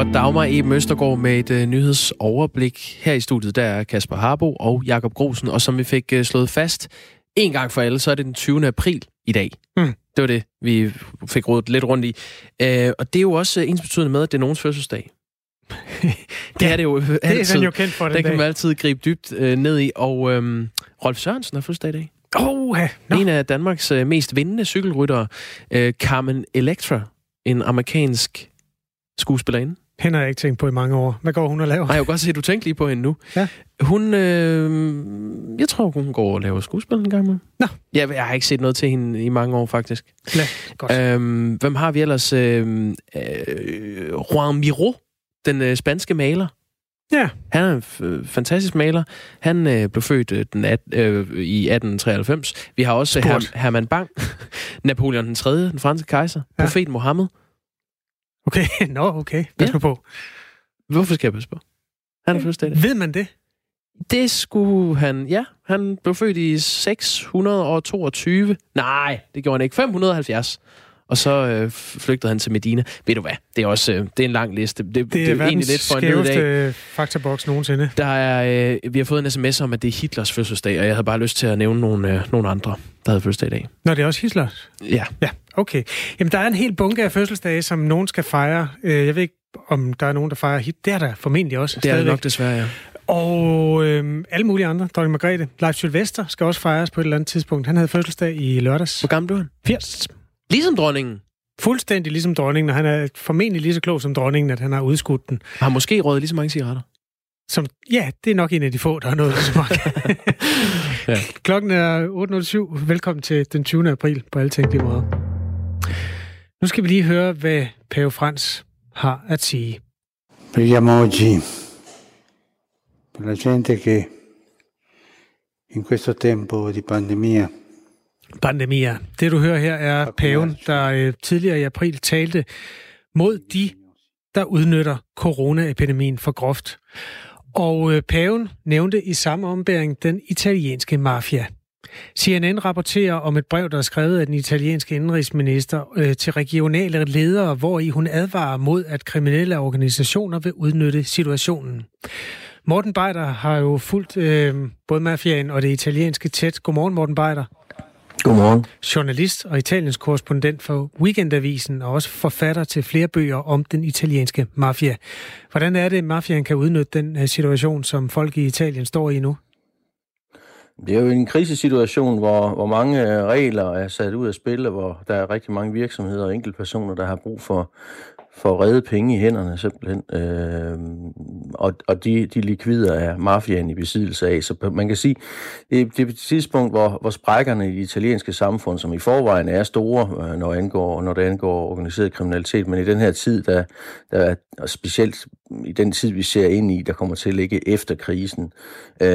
var Dagmar E. Møstergaard med et uh, nyhedsoverblik. Her i studiet, der er Kasper Harbo og Jakob Grosen, og som vi fik uh, slået fast en gang for alle, så er det den 20. april i dag. Mm. Det var det, vi fik rådet lidt rundt i. Uh, og det er jo også ens betydende med, at det er nogens fødselsdag. det er det jo altid. Det er jo kendt for den Det kan man altid gribe dybt uh, ned i. Og uh, Rolf Sørensen har fødselsdag i dag. Oh, ja. no. En af Danmarks uh, mest vindende cykelryttere, uh, Carmen Electra, en amerikansk skuespillerinde. Hende har jeg ikke tænkt på i mange år. Hvad går hun og laver? Nej, jeg kan godt se, at du tænker lige på hende nu. Ja. Hun, øh, jeg tror, hun går og laver skuespil en gang med. Nå. Jeg, jeg har ikke set noget til hende i mange år, faktisk. Ja, godt. Øhm, hvem har vi ellers? Øh, øh, Juan Miro, den øh, spanske maler. Ja. Han er en f- fantastisk maler. Han øh, blev født øh, den at, øh, i 1893. Vi har også Her, Herman Bang, Napoleon den 3., den franske kejser, ja. profeten Mohammed. Okay, nå, okay. Pas ja. på. Hvorfor skal jeg passe på? Han er fødselsdag. Ved man det? Det skulle han, ja. Han blev født i 622. Nej, det gjorde han ikke. 570. Og så øh, flygtede han til Medina. Ved du hvad? Det er også øh, det er en lang liste. Det, det, det er, er egentlig lidt for en dag. faktaboks nogensinde. Der er, øh, vi har fået en sms om, at det er Hitlers fødselsdag, og jeg havde bare lyst til at nævne nogle, øh, nogle andre, der havde fødselsdag i dag. Nå, det er også Hitlers? Ja. Ja, okay. Jamen, der er en hel bunke af fødselsdage, som nogen skal fejre. Øh, jeg ved ikke, om der er nogen, der fejrer hit. Det er der formentlig også. Det er stadigvæk. nok desværre, ja. Og øh, alle mulige andre. Dronning Margrethe. Leif Sylvester skal også fejres på et eller andet tidspunkt. Han havde fødselsdag i lørdags. Hvor gammel blev han? 80. Ligesom dronningen? Fuldstændig ligesom dronningen, og han er formentlig lige så klog som dronningen, at han har udskudt den. Har måske røget lige så mange cigaretter? Som, ja, det er nok en af de få, der har nået så mange. ja. Klokken er 8.07. Velkommen til den 20. april på alle tænkelige måder. Nu skal vi lige høre, hvad Pave Frans har at sige. Preghiamo oggi per la gente che in questo tempo di pandemia Pandemia. Det du hører her er paven, der øh, tidligere i april talte mod de, der udnytter coronaepidemien for groft. Og øh, paven nævnte i samme ombæring den italienske mafia. CNN rapporterer om et brev, der er skrevet af den italienske indrigsminister øh, til regionale ledere, hvor i hun advarer mod, at kriminelle organisationer vil udnytte situationen. Morten Beider har jo fulgt øh, både mafiaen og det italienske tæt. Godmorgen, Morten Beider. Godmorgen. Journalist og italiensk korrespondent for Weekendavisen og også forfatter til flere bøger om den italienske mafia. Hvordan er det, at mafiaen kan udnytte den situation, som folk i Italien står i nu? Det er jo en krisesituation, hvor, hvor mange øh, regler er sat ud af spil, og hvor der er rigtig mange virksomheder og enkeltpersoner, der har brug for, for at redde penge i hænderne simpelthen. Øh, og og de, de likvider er mafiaen i besiddelse af. Så man kan sige, det er, det er et tidspunkt, hvor, hvor sprækkerne i det italienske samfund, som i forvejen er store, øh, når, angår, når det angår organiseret kriminalitet, men i den her tid, der, der er, specielt i den tid, vi ser ind i, der kommer til at ligge efter krisen, øh,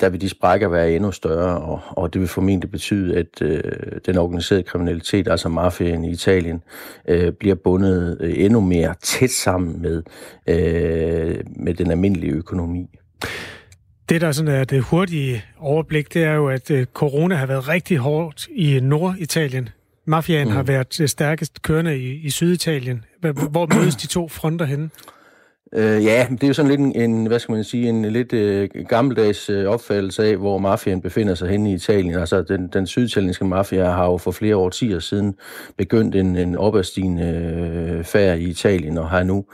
der vil de sprækker være endnu større, og, og det vil formentlig betyde, at øh, den organiserede kriminalitet, altså mafiaen i Italien, øh, bliver bundet øh, endnu mere tæt sammen med, øh, med den almindelige økonomi. Det, der sådan er det hurtige overblik, det er jo, at øh, corona har været rigtig hårdt i Norditalien. Mafiaen mm. har været øh, stærkest kørende i, i Syditalien. Hvor mødes de to fronter henne? Øh, ja, det er jo sådan lidt en, en hvad skal man sige, en lidt øh, gammeldags øh, opfattelse af, hvor mafiaen befinder sig henne i Italien. Altså, den, den syditalienske mafia har jo for flere årtier siden begyndt en, en opadstigende øh, færd i Italien, og har nu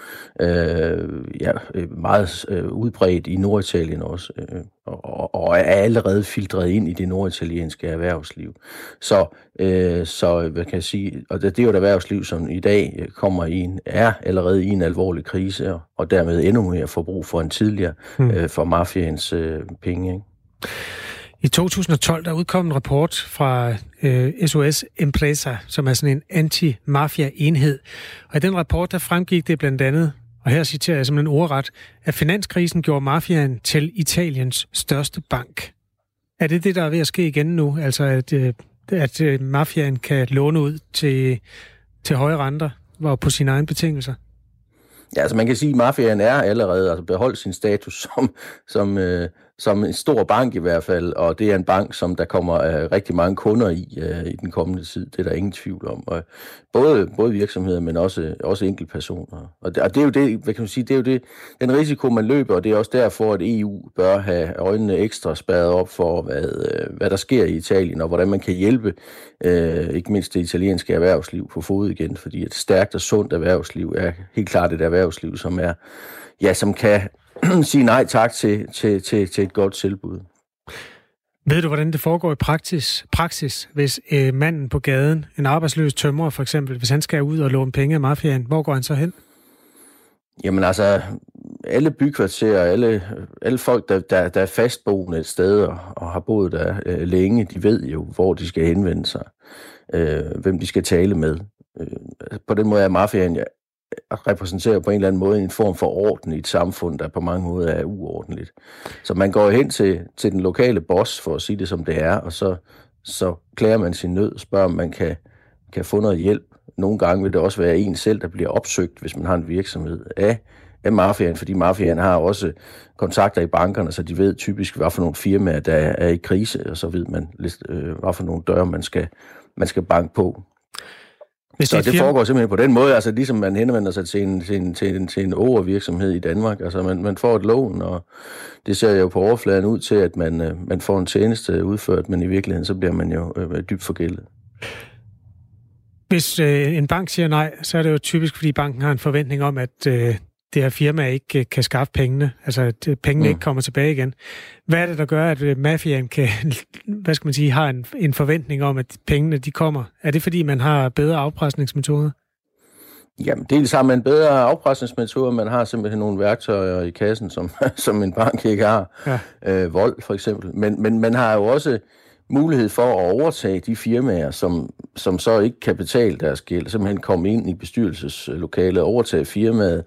øh, ja, øh, meget øh, udbredt i Norditalien også, øh, og, og er allerede filtreret ind i det norditalienske erhvervsliv. Så, øh, så hvad kan jeg sige, og det, det er jo et erhvervsliv, som i dag kommer i en, er allerede i en alvorlig krise, og, dermed endnu mere forbrug for en tidligere hmm. øh, for mafiens øh, penge. Ikke? I 2012 der udkom en rapport fra øh, SOS Empresa, som er sådan en anti-mafia-enhed. Og i den rapport der fremgik det blandt andet, og her citerer jeg simpelthen ordret, at finanskrisen gjorde mafiaen til Italiens største bank. Er det det, der er ved at ske igen nu? Altså at, øh, at øh, mafiaen kan låne ud til, til høje renter og på sine egne betingelser? Ja, altså man kan sige, at mafiaen er allerede altså beholdt sin status som, som, øh, som en stor bank i hvert fald, og det er en bank, som der kommer uh, rigtig mange kunder i uh, i den kommende tid. Det er der ingen tvivl om. Og både, både virksomheder, men også, også enkeltpersoner. Og det, og det er jo det, hvad kan man sige, det er jo det, den risiko, man løber, og det er også derfor, at EU bør have øjnene ekstra spærret op for, hvad, uh, hvad der sker i Italien, og hvordan man kan hjælpe uh, ikke mindst det italienske erhvervsliv på fod igen, fordi et stærkt og sundt erhvervsliv er helt klart et erhvervsliv, som er ja, som kan sige nej tak til, til, til, til et godt tilbud. Ved du, hvordan det foregår i praksis, praksis hvis øh, manden på gaden, en arbejdsløs tømrer for eksempel, hvis han skal ud og låne penge af mafiaen, hvor går han så hen? Jamen altså, alle bykvarterer, alle, alle folk, der, der, der er fastboende et sted og, og har boet der øh, længe, de ved jo, hvor de skal henvende sig, øh, hvem de skal tale med. Øh, på den måde er mafiaen repræsenterer på en eller anden måde en form for orden i et samfund, der på mange måder er uordentligt. Så man går hen til, til den lokale boss, for at sige det som det er, og så, så klæder man sin nød og spørger, om man kan, kan få noget hjælp. Nogle gange vil det også være en selv, der bliver opsøgt, hvis man har en virksomhed af, af mafiaen, fordi mafiaen har også kontakter i bankerne, så de ved typisk, hvad for nogle firmaer, der er i krise, og så ved man, øh, hvad for nogle døre, man skal, man skal banke på. Hvis så det, det foregår simpelthen på den måde, altså ligesom man henvender sig til en, til en, til en, til en overvirksomhed i Danmark. Altså man, man får et lån, og det ser jo på overfladen ud til, at man, øh, man får en tjeneste udført, men i virkeligheden så bliver man jo øh, dybt forgældet. Hvis øh, en bank siger nej, så er det jo typisk, fordi banken har en forventning om, at øh, det her firma ikke øh, kan skaffe pengene, altså at øh, pengene mm. ikke kommer tilbage igen. Hvad er det, der gør, at øh, mafiaen kan, hvad skal man sige, har en, en forventning om, at pengene de kommer? Er det, fordi man har bedre afpresningsmetoder? Jamen, dels har man bedre afpresningsmetoder, man har simpelthen nogle værktøjer i kassen, som, som en bank ikke har. Ja. Øh, vold, for eksempel. Men, men man har jo også mulighed for at overtage de firmaer, som, som så ikke kan betale deres gæld, simpelthen komme ind i bestyrelseslokalet, overtage firmaet,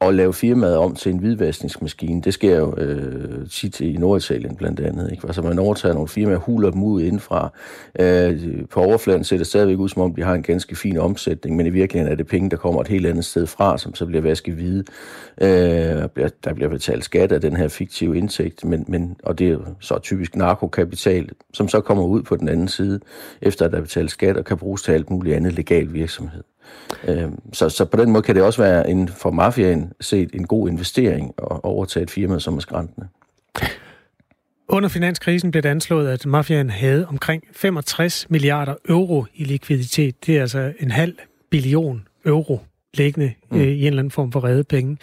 at lave firmaet om til en hvidvaskningsmaskine. Det sker jo øh, tit i Norditalien blandt andet. Ikke? Altså man overtager nogle firmaer, huler dem ud indfra. Øh, på overfladen ser det stadigvæk ud, som om de har en ganske fin omsætning, men i virkeligheden er det penge, der kommer et helt andet sted fra, som så bliver vasket hvide. Øh, der bliver betalt skat af den her fiktive indtægt, men, men, og det er så typisk narkokapital, som så kommer ud på den anden side, efter at der er betalt skat og kan bruges til alt muligt andet legal virksomhed. Øh, så, så på den måde kan det også være en, for mafiaen set en god investering at overtage et firma som er skræntende. Under finanskrisen blev det anslået, at mafiaen havde omkring 65 milliarder euro i likviditet. Det er altså en halv billion euro liggende mm. øh, i en eller anden form for redde penge.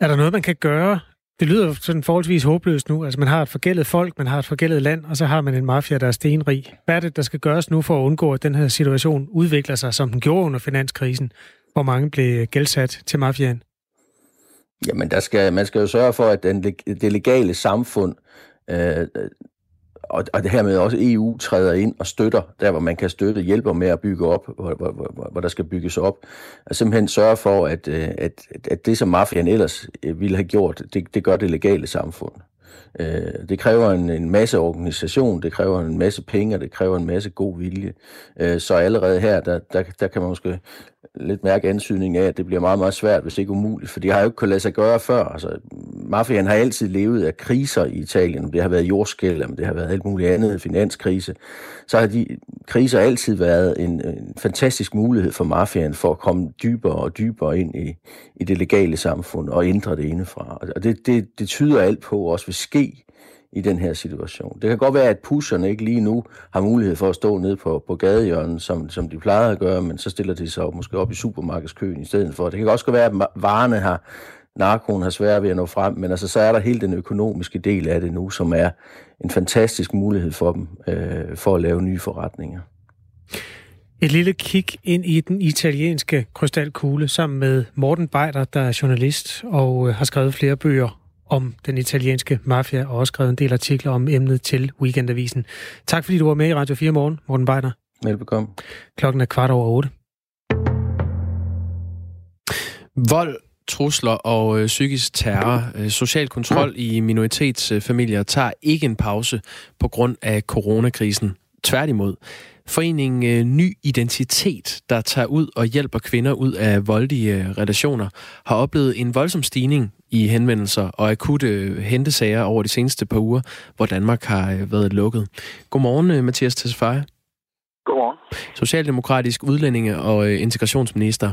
Er der noget, man kan gøre det lyder sådan forholdsvis håbløst nu. Altså, man har et forgældet folk, man har et forgældet land, og så har man en mafia, der er stenrig. Hvad er det, der skal gøres nu for at undgå, at den her situation udvikler sig, som den gjorde under finanskrisen, hvor mange blev gældsat til mafiaen? Jamen, der skal, man skal jo sørge for, at den, det legale samfund øh, og, og det her med også EU træder ind og støtter, der hvor man kan støtte, hjælper med at bygge op, hvor, hvor, hvor, hvor der skal bygges op. Og simpelthen sørge for, at, øh, at, at det, som mafian ellers øh, ville have gjort, det, det gør det legale samfund. Øh, det kræver en, en masse organisation, det kræver en masse penge, og det kræver en masse god vilje. Øh, så allerede her, der, der, der kan man måske lidt mærke ansynning af, at det bliver meget, meget svært, hvis ikke umuligt, for det har jo ikke kunnet lade sig gøre før. Altså, mafiaen har altid levet af kriser i Italien, det har været jordskæld, det har været alt muligt andet, finanskrise. Så har de kriser altid været en, en fantastisk mulighed for mafiaen for at komme dybere og dybere ind i, i det legale samfund og ændre det indefra. Og det, det, det tyder alt på også vil ske i den her situation. Det kan godt være, at pusherne ikke lige nu har mulighed for at stå nede på, på gadehjørnen, som, som de plejede at gøre, men så stiller de sig op, måske op i supermarkedskøen i stedet for. Det kan også godt være, at varerne har, narkoen har svært ved at nå frem, men altså, så er der hele den økonomiske del af det nu, som er en fantastisk mulighed for dem øh, for at lave nye forretninger. Et lille kig ind i den italienske krystalkugle sammen med Morten Beider, der er journalist og øh, har skrevet flere bøger om den italienske mafia, og også skrevet en del artikler om emnet til Weekendavisen. Tak fordi du var med i Radio 4 morgen, Morten Beider. Velbekomme. Klokken er kvart over otte. Vold, trusler og øh, psykisk terror, øh, social kontrol i minoritetsfamilier tager ikke en pause på grund af coronakrisen. Tværtimod. Foreningen øh, Ny Identitet, der tager ud og hjælper kvinder ud af voldelige øh, relationer, har oplevet en voldsom stigning i henvendelser og akutte øh, hentesager over de seneste par uger, hvor Danmark har øh, været lukket. Godmorgen, Mathias Tesfaye. Godmorgen. Socialdemokratisk udlændinge og øh, integrationsminister.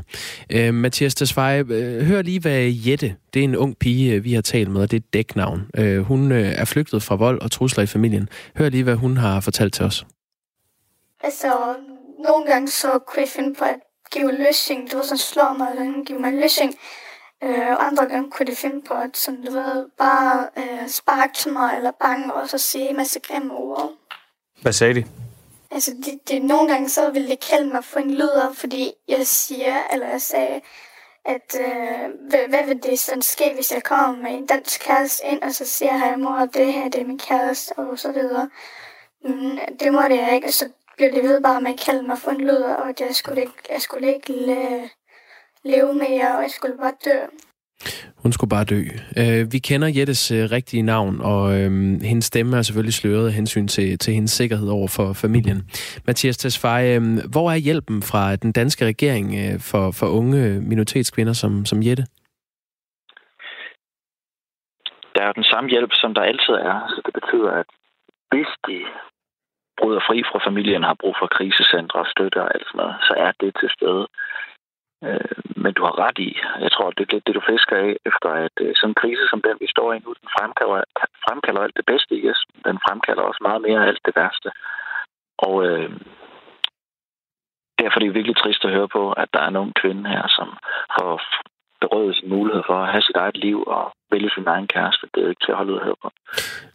Øh, Mathias Tesfaye, øh, hør lige, hvad Jette, det er en ung pige, øh, vi har talt med, og det er et dæknavn. Øh, hun er flygtet fra vold og trusler i familien. Hør lige, hvad hun har fortalt til os. Altså, nogle gange så kunne jeg finde på at give løsning. Du var sådan, slå mig, eller give mig løsning. Øh, og andre gange kunne de finde på at sådan, du ved, bare øh, sparke til mig, eller bange, og så sige en masse grimme ord. Hvad sagde de? Altså, det, det, nogle gange så ville det kalde mig for en luder, fordi jeg siger, eller jeg sagde, at øh, hvad, hvad vil det sådan ske, hvis jeg kommer med en dansk kæreste ind, og så siger jeg, mor, det her det er min kæreste, og så videre. Men det måtte jeg ikke, og så blev det ved bare med at kalde mig for en luder, og at jeg skulle ikke, jeg skulle ikke øh, leve mere, og jeg skulle bare dø. Hun skulle bare dø. Øh, vi kender Jettes øh, rigtige navn, og øh, hendes stemme er selvfølgelig sløret af hensyn til, til hendes sikkerhed over for familien. Mathias Tesfaye, øh, hvor er hjælpen fra den danske regering øh, for, for unge minoritetskvinder som, som Jette? Der er jo den samme hjælp, som der altid er. Så det betyder, at hvis de bryder fri fra familien, har brug for krisecentre og støtte og alt sådan noget, så er det til stede. Øh, men du har ret i, jeg tror, det er lidt det, du fisker af, efter at øh, sådan en krise som den, vi står i nu, den fremkalder, fremkalder alt det bedste i os. Den fremkalder også meget mere af alt det værste. Og øh, derfor er det virkelig trist at høre på, at der er en ung kvinde her, som har berøvet sin mulighed for at have sit eget liv og vælge sin egen kæreste. Det er ikke til at holde ud at høre på.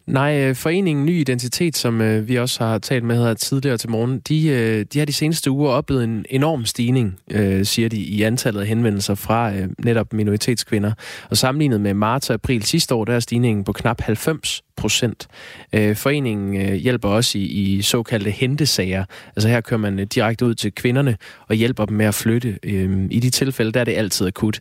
Nej, øh, foreningen Ny Identitet, som øh, vi også har talt med her tidligere til morgen, de, øh, de har de seneste uger oplevet en enorm stigning, siger de, i antallet af henvendelser fra netop minoritetskvinder. Og sammenlignet med marts og april sidste år, der er stigningen på knap 90 procent. Foreningen hjælper også i, i såkaldte hentesager. Altså her kører man direkte ud til kvinderne og hjælper dem med at flytte. I de tilfælde, der er det altid akut.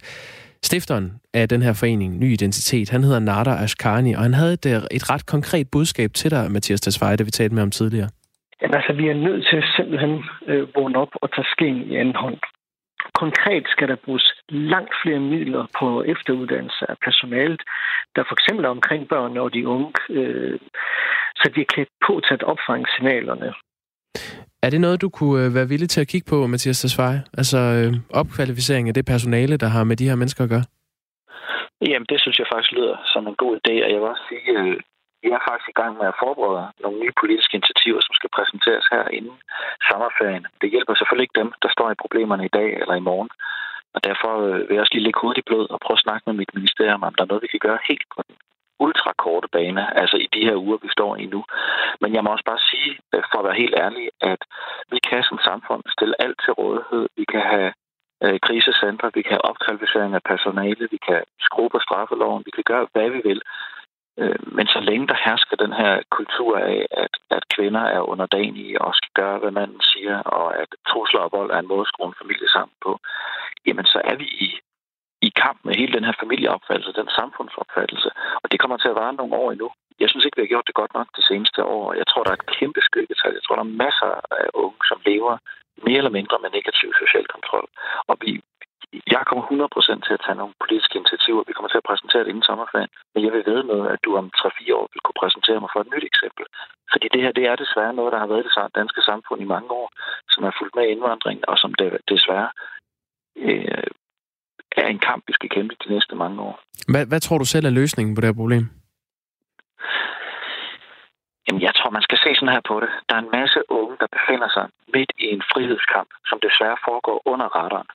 Stifteren af den her forening, Ny Identitet, han hedder Nader Ashkani, og han havde et, øh, et ret konkret budskab til dig, Mathias Tesfaye, det vi talte med om tidligere. Jamen altså, vi er nødt til simpelthen øh, vågne op og tage skeen i anden hånd. Konkret skal der bruges langt flere midler på efteruddannelse af personalet, der for eksempel er omkring børn og de unge, øh, så de er klædt på til at opfange signalerne. Er det noget, du kunne øh, være villig til at kigge på, Mathias Tesfaye? Altså øh, opkvalificering af det personale, der har med de her mennesker at gøre? Jamen, det synes jeg faktisk lyder som en god idé, og jeg vil også sige, at øh, jeg er faktisk i gang med at forberede nogle nye politiske initiativer, som skal præsenteres her inden sommerferien. Det hjælper selvfølgelig ikke dem, der står i problemerne i dag eller i morgen. Og derfor øh, vil jeg også lige lægge hovedet i blod og prøve at snakke med mit ministerium, om der er noget, vi kan gøre helt på den ultrakorte bane, altså i de her uger, vi står i nu. Men jeg må også bare sige, øh, for at være helt ærlig, at vi kan som samfund stille alt til rådighed. Vi kan have øh, krisecentre, vi kan have opkvalificering af personale, vi kan skrue på straffeloven, vi kan gøre, hvad vi vil. Øh, men så længe der hersker den her kultur af, at, at kvinder er underdanige og skal gøre, hvad manden siger, og at trusler og vold er en måde at skrue en familie sammen på, jamen så er vi i i kamp med hele den her familieopfattelse, den samfundsopfattelse. Og det kommer til at vare nogle år endnu. Jeg synes ikke, vi har gjort det godt nok det seneste år. Jeg tror, der er et kæmpe skyggetal. Jeg tror, der er masser af unge, som lever mere eller mindre med negativ social kontrol. Og vi, jeg kommer 100% til at tage nogle politiske initiativer. Vi kommer til at præsentere det inden sommerferien. Men jeg vil ved med, at du om 3-4 år vil kunne præsentere mig for et nyt eksempel. Fordi det her, det er desværre noget, der har været i det danske samfund i mange år, som er fulgt med indvandring, og som det, desværre øh, er en kamp, vi skal kæmpe de næste mange år. Hvad, hvad tror du selv er løsningen på det her problem? Jamen, jeg tror, man skal se sådan her på det. Der er en masse unge, der befinder sig midt i en frihedskamp, som desværre foregår under radaren.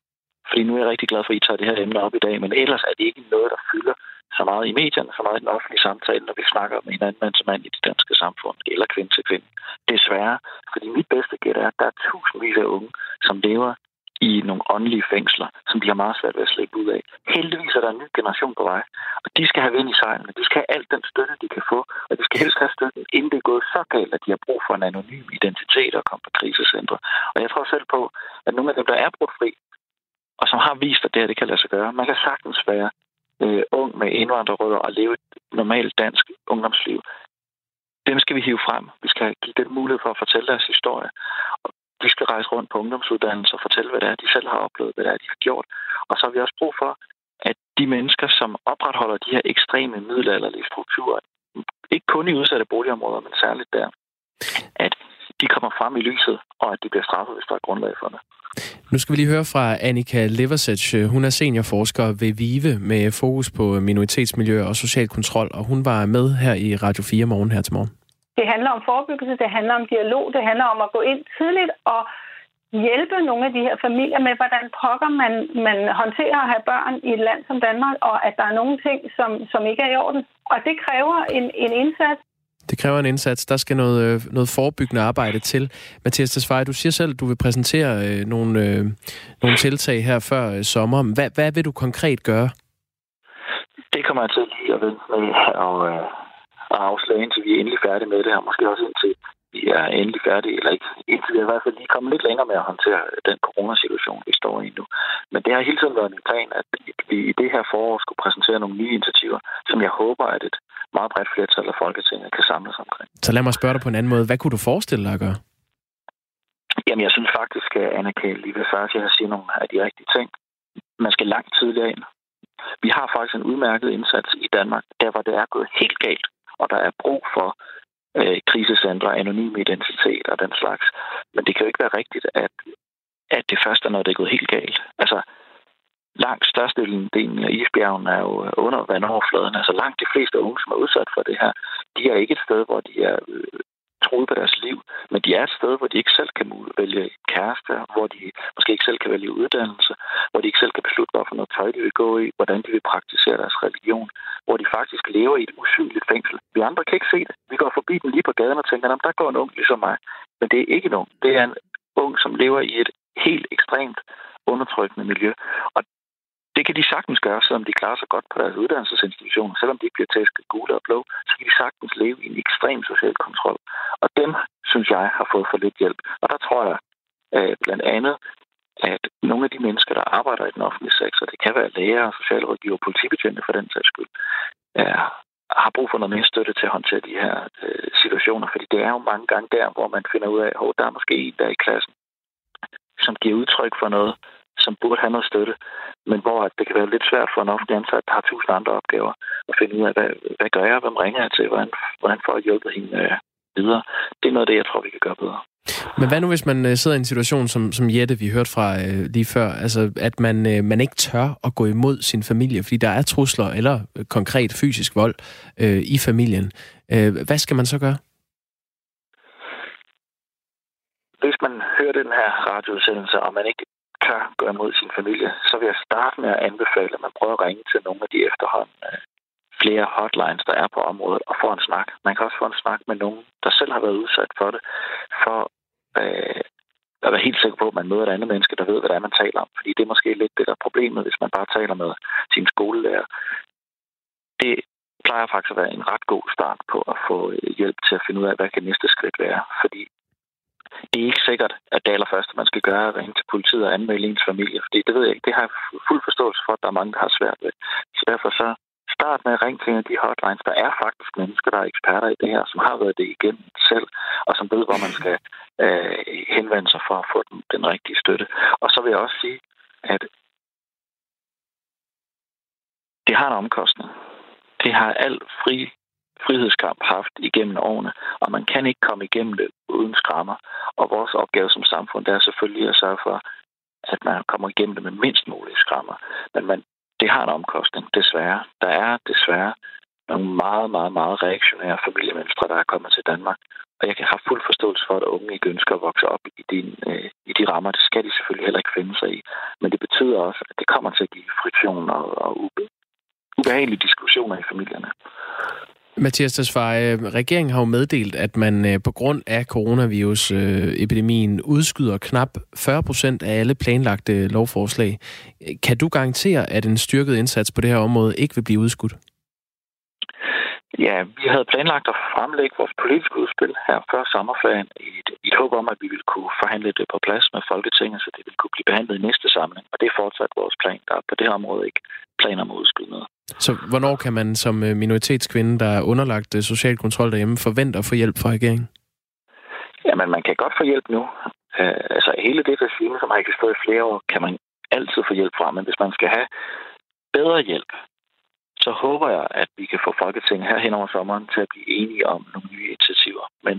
Fordi nu er jeg rigtig glad for, at I tager det her emne op i dag, men ellers er det ikke noget, der fylder så meget i medierne, så meget i den offentlige samtale, når vi snakker med hinanden mand til mand i det danske samfund, eller kvinde til kvinde. Desværre, fordi mit bedste gæt er, at der er tusindvis af unge, som lever i nogle åndelige fængsler, som de har meget svært ved at slippe ud af. Heldigvis er der en ny generation på vej, og de skal have vind i sejlene. De skal have alt den støtte, de kan få, og de skal helst have støtten, inden det er gået så galt, at de har brug for en anonym identitet og komme på krisecentre. Og jeg tror selv på, at nogle af dem, der er brudt fri, og som har vist, at det her det kan lade sig gøre, man kan sagtens være øh, ung med indvandrerrødder og leve et normalt dansk ungdomsliv. Dem skal vi hive frem. Vi skal give dem mulighed for at fortælle deres historie. Og de skal rejse rundt på ungdomsuddannelser og fortælle, hvad det er, de selv har oplevet, hvad det er, de har gjort. Og så har vi også brug for, at de mennesker, som opretholder de her ekstreme middelalderlige strukturer, ikke kun i udsatte boligområder, men særligt der, at de kommer frem i lyset, og at de bliver straffet, hvis der er grundlag for det. Nu skal vi lige høre fra Annika Leversich. Hun er seniorforsker ved VIVE med fokus på minoritetsmiljø og social kontrol, og hun var med her i Radio 4 morgen her til morgen. Det handler om forebyggelse, det handler om dialog, det handler om at gå ind tidligt og hjælpe nogle af de her familier med, hvordan pokker man, man håndterer at have børn i et land som Danmark, og at der er nogle ting, som, som ikke er i orden. Og det kræver en, en indsats, det kræver en indsats. Der skal noget, øh, noget forebyggende arbejde til. Mathias Tesfaye, du siger selv, at du vil præsentere øh, nogle, øh, nogle tiltag her før øh, sommeren. Hvad, hvad vil du konkret gøre? Det kommer jeg til lige at vente med og, øh, at afsløre, indtil vi er endelig færdige med det her. Måske også indtil vi er endelig færdige, eller ikke, indtil vi er i hvert fald lige kommet lidt længere med at håndtere den coronasituation, vi står i nu. Men det har hele tiden været min plan, at vi i det her forår skulle præsentere nogle nye initiativer, som jeg håber, at et meget bredt flertal af Folketinget kan samles omkring. Så lad mig spørge dig på en anden måde. Hvad kunne du forestille dig at gøre? Jamen, jeg synes faktisk, at Anna kan lige ved først, jeg sige nogle af de rigtige ting. Man skal langt tidligere ind. Vi har faktisk en udmærket indsats i Danmark, der hvor det er gået helt galt, og der er brug for øh, krisecentre, anonyme identitet og den slags. Men det kan jo ikke være rigtigt, at, at det først er noget, der er gået helt galt. Altså, langt størstedelen af isbjergen er jo under vandoverfladen. Altså langt de fleste unge, som er udsat for det her, de er ikke et sted, hvor de er øh, øh, troet på deres liv, men de er et sted, hvor de ikke selv kan vælge kæreste, hvor de måske ikke selv kan vælge uddannelse, hvor de ikke selv kan beslutte, hvad for noget tøj de vil gå i, hvordan de vil praktisere deres religion, hvor de faktisk lever i et usynligt fængsel. Vi andre kan ikke se det. Vi går forbi den lige på gaden og tænker, der går en ung ligesom mig. Men det er ikke en ung. Det er en ung, som lever i et helt ekstremt undertrykkende miljø. Og det kan de sagtens gøre, selvom de klarer sig godt på deres uddannelsesinstitutioner. Selvom de ikke bliver tæsket gule og blå, så kan de sagtens leve i en ekstrem social kontrol. Og dem, synes jeg, har fået for lidt hjælp. Og der tror jeg at blandt andet, at nogle af de mennesker, der arbejder i den offentlige sektor, det kan være læger, socialrådgiver, politibetjente for den sags skyld, er, har brug for noget mere støtte til at håndtere de her øh, situationer. Fordi det er jo mange gange der, hvor man finder ud af, at der er måske en der i klassen, som giver udtryk for noget, som burde have noget støtte, men hvor det kan være lidt svært for en offentlig ansat, der har tusind andre opgaver, at finde ud af, hvad, hvad gør jeg, hvem ringer jeg til, hvordan, hvordan får jeg hjulpet hende øh, videre. Det er noget af det, jeg tror, vi kan gøre bedre. Men hvad nu, hvis man øh, sidder i en situation, som, som Jette, vi hørte fra øh, lige før, altså at man, øh, man ikke tør at gå imod sin familie, fordi der er trusler eller øh, konkret fysisk vold øh, i familien. Øh, hvad skal man så gøre? Hvis man hører den her radioudsendelse, og man ikke tør gøre imod sin familie, så vil jeg starte med at anbefale, at man prøver at ringe til nogle af de efterhånden øh, flere hotlines, der er på området, og få en snak. Man kan også få en snak med nogen, der selv har været udsat for det, for øh, at være helt sikker på, at man møder et andet menneske, der ved, hvad det er, man taler om. Fordi det er måske lidt det, der er problemet, hvis man bare taler med sin skolelærer. Det plejer faktisk at være en ret god start på at få øh, hjælp til at finde ud af, hvad kan næste skridt være. Fordi det er ikke sikkert, at det allerførste, man skal gøre, er at ringe til politiet og anmelde ens familie. Fordi det ved jeg ikke. Det har jeg fuld forståelse for, at der er mange, der har svært ved. Så derfor så start med at ringe til en af de hotlines. Der er faktisk mennesker, der er eksperter i det her, som har været det igennem selv, og som ved, hvor man skal øh, henvende sig for at få den, den rigtige støtte. Og så vil jeg også sige, at det har en omkostning. Det har alt fri frihedskamp haft igennem årene, og man kan ikke komme igennem det uden skrammer. Og vores opgave som samfund, det er selvfølgelig at sørge for, at man kommer igennem det med mindst mulige skrammer. Men man, det har en omkostning, desværre. Der er desværre nogle meget, meget, meget reaktionære familiemønstre, der er kommet til Danmark. Og jeg kan have fuld forståelse for, at unge ikke ønsker at vokse op i de, øh, i de rammer. Det skal de selvfølgelig heller ikke finde sig i. Men det betyder også, at det kommer til at give friktion og, og ubehagelige diskussioner i familierne. Mathias Tesfaye, regeringen har jo meddelt, at man øh, på grund af coronavirus-epidemien udskyder knap 40 procent af alle planlagte lovforslag. Kan du garantere, at en styrket indsats på det her område ikke vil blive udskudt? Ja, vi havde planlagt at fremlægge vores politiske udspil her før sommerferien i et, i et håb om, at vi ville kunne forhandle det på plads med Folketinget, så det ville kunne blive behandlet i næste samling. Og det er fortsat vores plan. Der er på det her område ikke planer om at udskyde noget. Så hvornår kan man som øh, minoritetskvinde, der er underlagt øh, social kontrol derhjemme, forvente at få hjælp fra regeringen? Jamen, man kan godt få hjælp nu. Uh, altså, hele det regime, som har eksisteret i flere år, kan man altid få hjælp fra. Men hvis man skal have bedre hjælp, så håber jeg, at vi kan få Folketinget her hen over sommeren til at blive enige om nogle nye initiativer. Men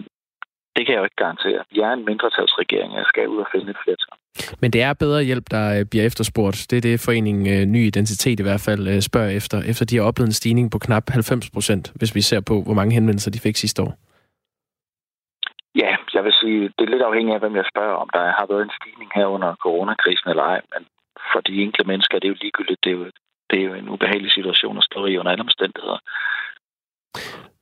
det kan jeg jo ikke garantere. Vi er en mindretalsregering, jeg skal ud og finde et flertal. Men det er bedre hjælp, der øh, bliver efterspurgt. Det er det, foreningen øh, Ny Identitet i hvert fald øh, spørger efter, efter de har oplevet en stigning på knap 90 procent, hvis vi ser på, hvor mange henvendelser de fik sidste år. Ja, jeg vil sige, det er lidt afhængigt af, hvem jeg spørger om. Der har været en stigning her under coronakrisen eller ej, men for de enkelte mennesker det er jo ligegyldigt. Det er jo, det er jo en ubehagelig situation at stå i under alle omstændigheder.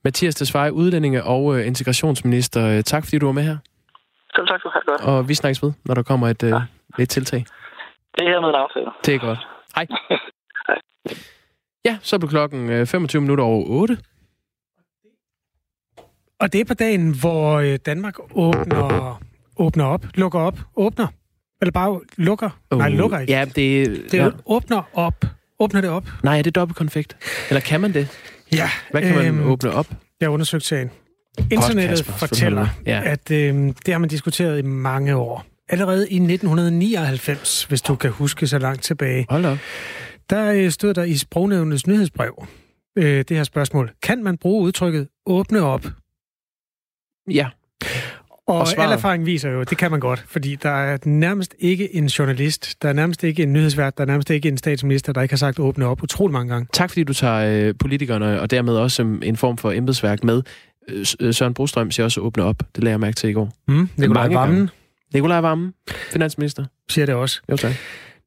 Mathias Tesfaye, udlændinge og øh, integrationsminister. Øh, tak fordi du var med her. Selv tak, du har godt. Og vi snakkes ved, når der kommer et, ja. et tiltag. Det er her med en aftale. Det er godt. Hej. Hej. Ja, så er klokken 25 minutter over 8. Og det er på dagen, hvor Danmark åbner, åbner op, lukker op, åbner. Eller bare lukker? Uh, Nej, lukker ikke. Ja, det, det ja. åbner op. Åbner det op? Nej, er det dobbeltkonfekt? Eller kan man det? Ja. Hvad kan øhm, man åbne op? Jeg har undersøgt sagen. Internettet Kasper, fortæller, ja. at øhm, det har man diskuteret i mange år. Allerede i 1999, hvis du kan huske så langt tilbage. Hold op. Der øh, stod der i Sprognævnets nyhedsbrev øh, det her spørgsmål. Kan man bruge udtrykket åbne op? Ja. Og, og al erfaring viser jo, at det kan man godt, fordi der er nærmest ikke en journalist, der er nærmest ikke en nyhedsvært, der er nærmest ikke en statsminister, der ikke har sagt åbne op utrolig mange gange. Tak fordi du tager øh, politikerne og dermed også øh, en form for embedsværk med. Øh, øh, Søren Brostrøm siger også åbne op. Det lærer jeg mærke til i går. Mm, Nikolaj Vammen. Nikolaj Vammen, finansminister. Siger det også. Jo tak.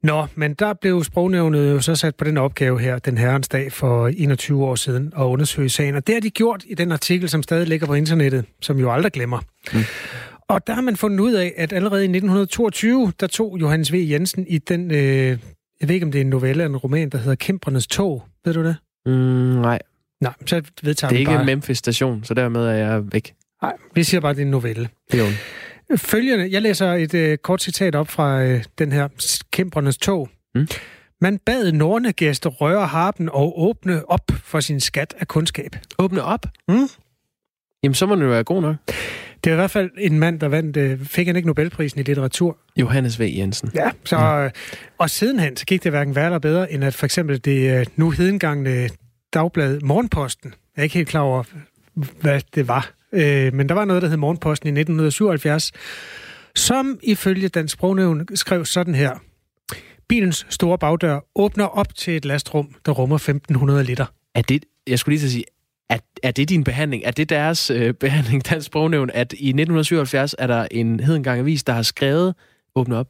Nå, men der blev sprognævnet jo så sat på den opgave her, den herrens dag for 21 år siden, at undersøge sagen. Og det har de gjort i den artikel, som stadig ligger på internettet, som jo aldrig glemmer. Mm. Og der har man fundet ud af, at allerede i 1922, der tog Johannes V. Jensen i den, øh, jeg ved ikke om det er en novelle eller en roman, der hedder Kæmpernes tog. Ved du det? Mm, nej. Nej, så vedtager Det er ikke bare... en Memphis-station, så dermed er jeg væk. Nej, vi siger bare, at det er en novelle. Det er Følgende, jeg læser et øh, kort citat op fra øh, den her Kæmpernes tog. Mm. Man bad Nornegæste røre harpen og åbne op for sin skat af kundskab. Åbne op? Mm. Jamen, så må jo være god nok. Det er i hvert fald en mand, der vandt, øh, fik han ikke Nobelprisen i litteratur. Johannes V. Jensen. Ja, så, mm. og sidenhen, så gik det hverken værre eller bedre, end at for eksempel det øh, nu hedengangne dagblad Morgenposten, jeg er ikke helt klar over, hvad det var, øh, men der var noget, der hed Morgenposten i 1977, som ifølge den sprognævn skrev sådan her. Bilens store bagdør åbner op til et lastrum, der rummer 1500 liter. Er det, jeg skulle lige til at sige, er, er det din behandling? Er det deres øh, behandling, Dansk Sprognævn, at i 1977 er der en hedengang avis, der har skrevet åbne op?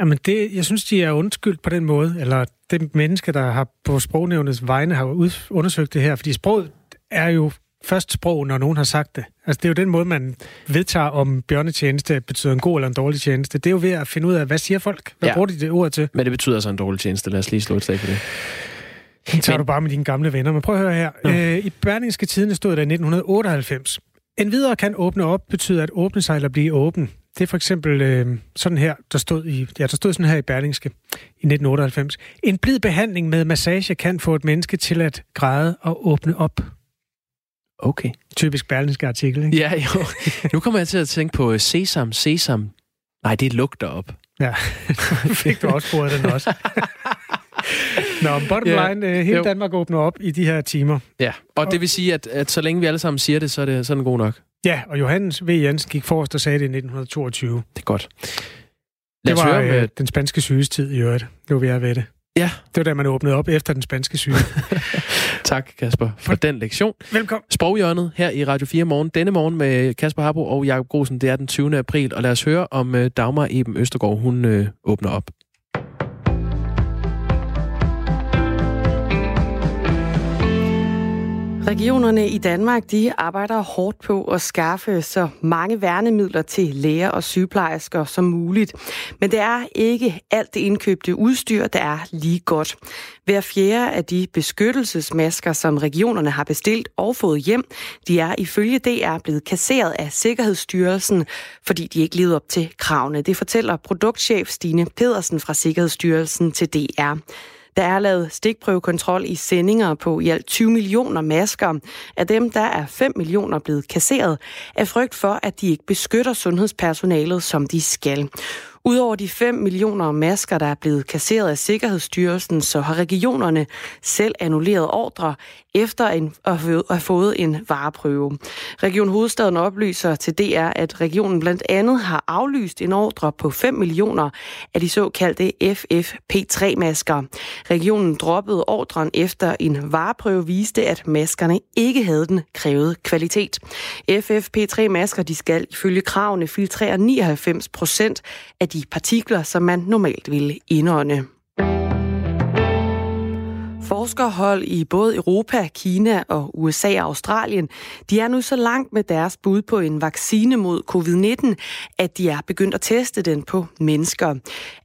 Jamen, det, jeg synes, de er undskyldt på den måde, eller det menneske, der har på sprognævnets vegne har undersøgt det her, fordi sproget er jo først sprog, når nogen har sagt det. Altså, det er jo den måde, man vedtager, om bjørnetjeneste betyder en god eller en dårlig tjeneste. Det er jo ved at finde ud af, hvad siger folk? Hvad ja. bruger de det ord til? Men det betyder altså en dårlig tjeneste. Lad os lige slå et slag for det. Tager Men... du bare med dine gamle venner. Men prøv at høre her. Ja. Øh, I Berlingske Tidene stod der i 1998. En videre kan åbne op betyder at åbne sig eller blive åben. Det er for eksempel øh, sådan her, der stod, i, ja, der stod sådan her i Berlingske i 1998. En blid behandling med massage kan få et menneske til at græde og åbne op. Okay. Typisk berlingske artikel, ikke? Ja, jo. Nu kommer jeg til at tænke på sesam, sesam. Nej, det lugter op. Ja, fik du også brugt den også. Nå, bottom ja, line, øh, hele jo. Danmark åbner op i de her timer. Ja, og, og det vil sige, at, at så længe vi alle sammen siger det, så er det sådan god nok. Ja, og Johannes V. Jensen gik forrest og sagde det i 1922. Det er godt. Lad det var høre med... øh, den spanske sygetid i øvrigt. Nu vil jeg ved det. Ja. Det var da, man åbnede op efter den spanske syge. tak, Kasper, for den lektion. Velkommen. Sproghjørnet her i Radio 4 morgen. Denne morgen med Kasper Harbo og Jakob Grosen. Det er den 20. april, og lad os høre om uh, Dagmar Eben Østergaard. Hun uh, åbner op. Regionerne i Danmark de arbejder hårdt på at skaffe så mange værnemidler til læger og sygeplejersker som muligt. Men det er ikke alt det indkøbte udstyr, der er lige godt. Hver fjerde af de beskyttelsesmasker, som regionerne har bestilt og fået hjem, de er ifølge DR blevet kasseret af Sikkerhedsstyrelsen, fordi de ikke levede op til kravene. Det fortæller produktchef Stine Pedersen fra Sikkerhedsstyrelsen til DR. Der er lavet stikprøvekontrol i sendinger på i alt 20 millioner masker. Af dem der er 5 millioner blevet kasseret af frygt for, at de ikke beskytter sundhedspersonalet, som de skal. Udover de 5 millioner masker, der er blevet kasseret af Sikkerhedsstyrelsen, så har regionerne selv annulleret ordre efter en, at have fået en vareprøve. Region Hovedstaden oplyser til DR, at regionen blandt andet har aflyst en ordre på 5 millioner af de såkaldte FFP3-masker. Regionen droppede ordren efter en vareprøve viste, at maskerne ikke havde den krævede kvalitet. FFP3-masker de skal ifølge kravene filtrere 99 procent af de partikler, som man normalt ville indånde. Forskerhold i både Europa, Kina og USA og Australien, de er nu så langt med deres bud på en vaccine mod covid-19, at de er begyndt at teste den på mennesker.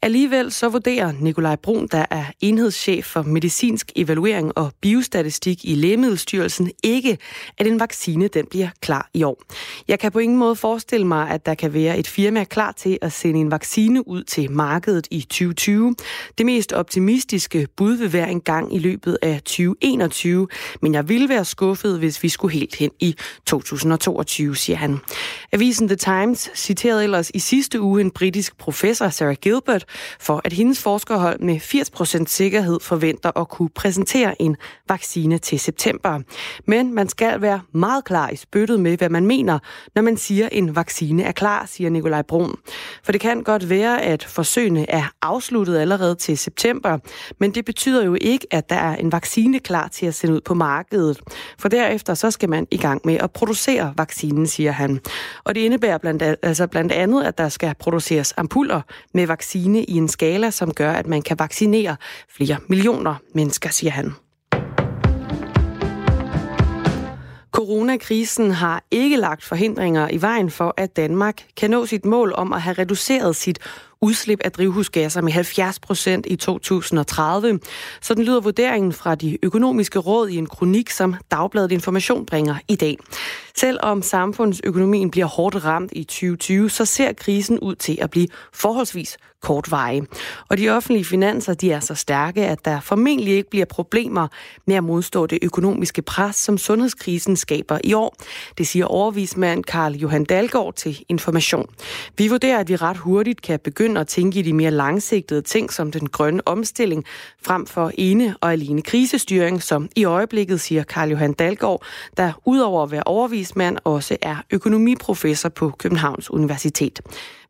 Alligevel så vurderer Nikolaj Brun, der er enhedschef for medicinsk evaluering og biostatistik i Lægemiddelstyrelsen, ikke, at en vaccine den bliver klar i år. Jeg kan på ingen måde forestille mig, at der kan være et firma klar til at sende en vaccine ud til markedet i 2020. Det mest optimistiske bud vil være en gang i løbet af 2021, men jeg ville være skuffet, hvis vi skulle helt hen i 2022, siger han. Avisen The Times citerede ellers i sidste uge en britisk professor, Sarah Gilbert, for at hendes forskerhold med 80% sikkerhed forventer at kunne præsentere en vaccine til september. Men man skal være meget klar i spyttet med, hvad man mener, når man siger, en vaccine er klar, siger Nikolaj Brun. For det kan godt være, at forsøgene er afsluttet allerede til september, men det betyder jo ikke, at der er en vaccine klar til at sende ud på markedet. For derefter så skal man i gang med at producere vaccinen, siger han. Og det indebærer blandt, altså blandt andet, at der skal produceres ampuller med vaccine i en skala, som gør, at man kan vaccinere flere millioner mennesker, siger han. Coronakrisen har ikke lagt forhindringer i vejen for, at Danmark kan nå sit mål om at have reduceret sit udslip af drivhusgasser med 70 procent i 2030. Så den lyder vurderingen fra de økonomiske råd i en kronik, som Dagbladet Information bringer i dag. Selvom samfundsøkonomien bliver hårdt ramt i 2020, så ser krisen ud til at blive forholdsvis kortvarig. Og de offentlige finanser de er så stærke, at der formentlig ikke bliver problemer med at modstå det økonomiske pres, som sundhedskrisen skaber i år. Det siger overvismand Karl Johan Dalgaard til Information. Vi vurderer, at vi ret hurtigt kan begynde at tænke i de mere langsigtede ting, som den grønne omstilling, frem for ene og alene krisestyring, som i øjeblikket, siger Karl Johan Dalgaard, der udover at være overvismand også er økonomiprofessor på Københavns Universitet.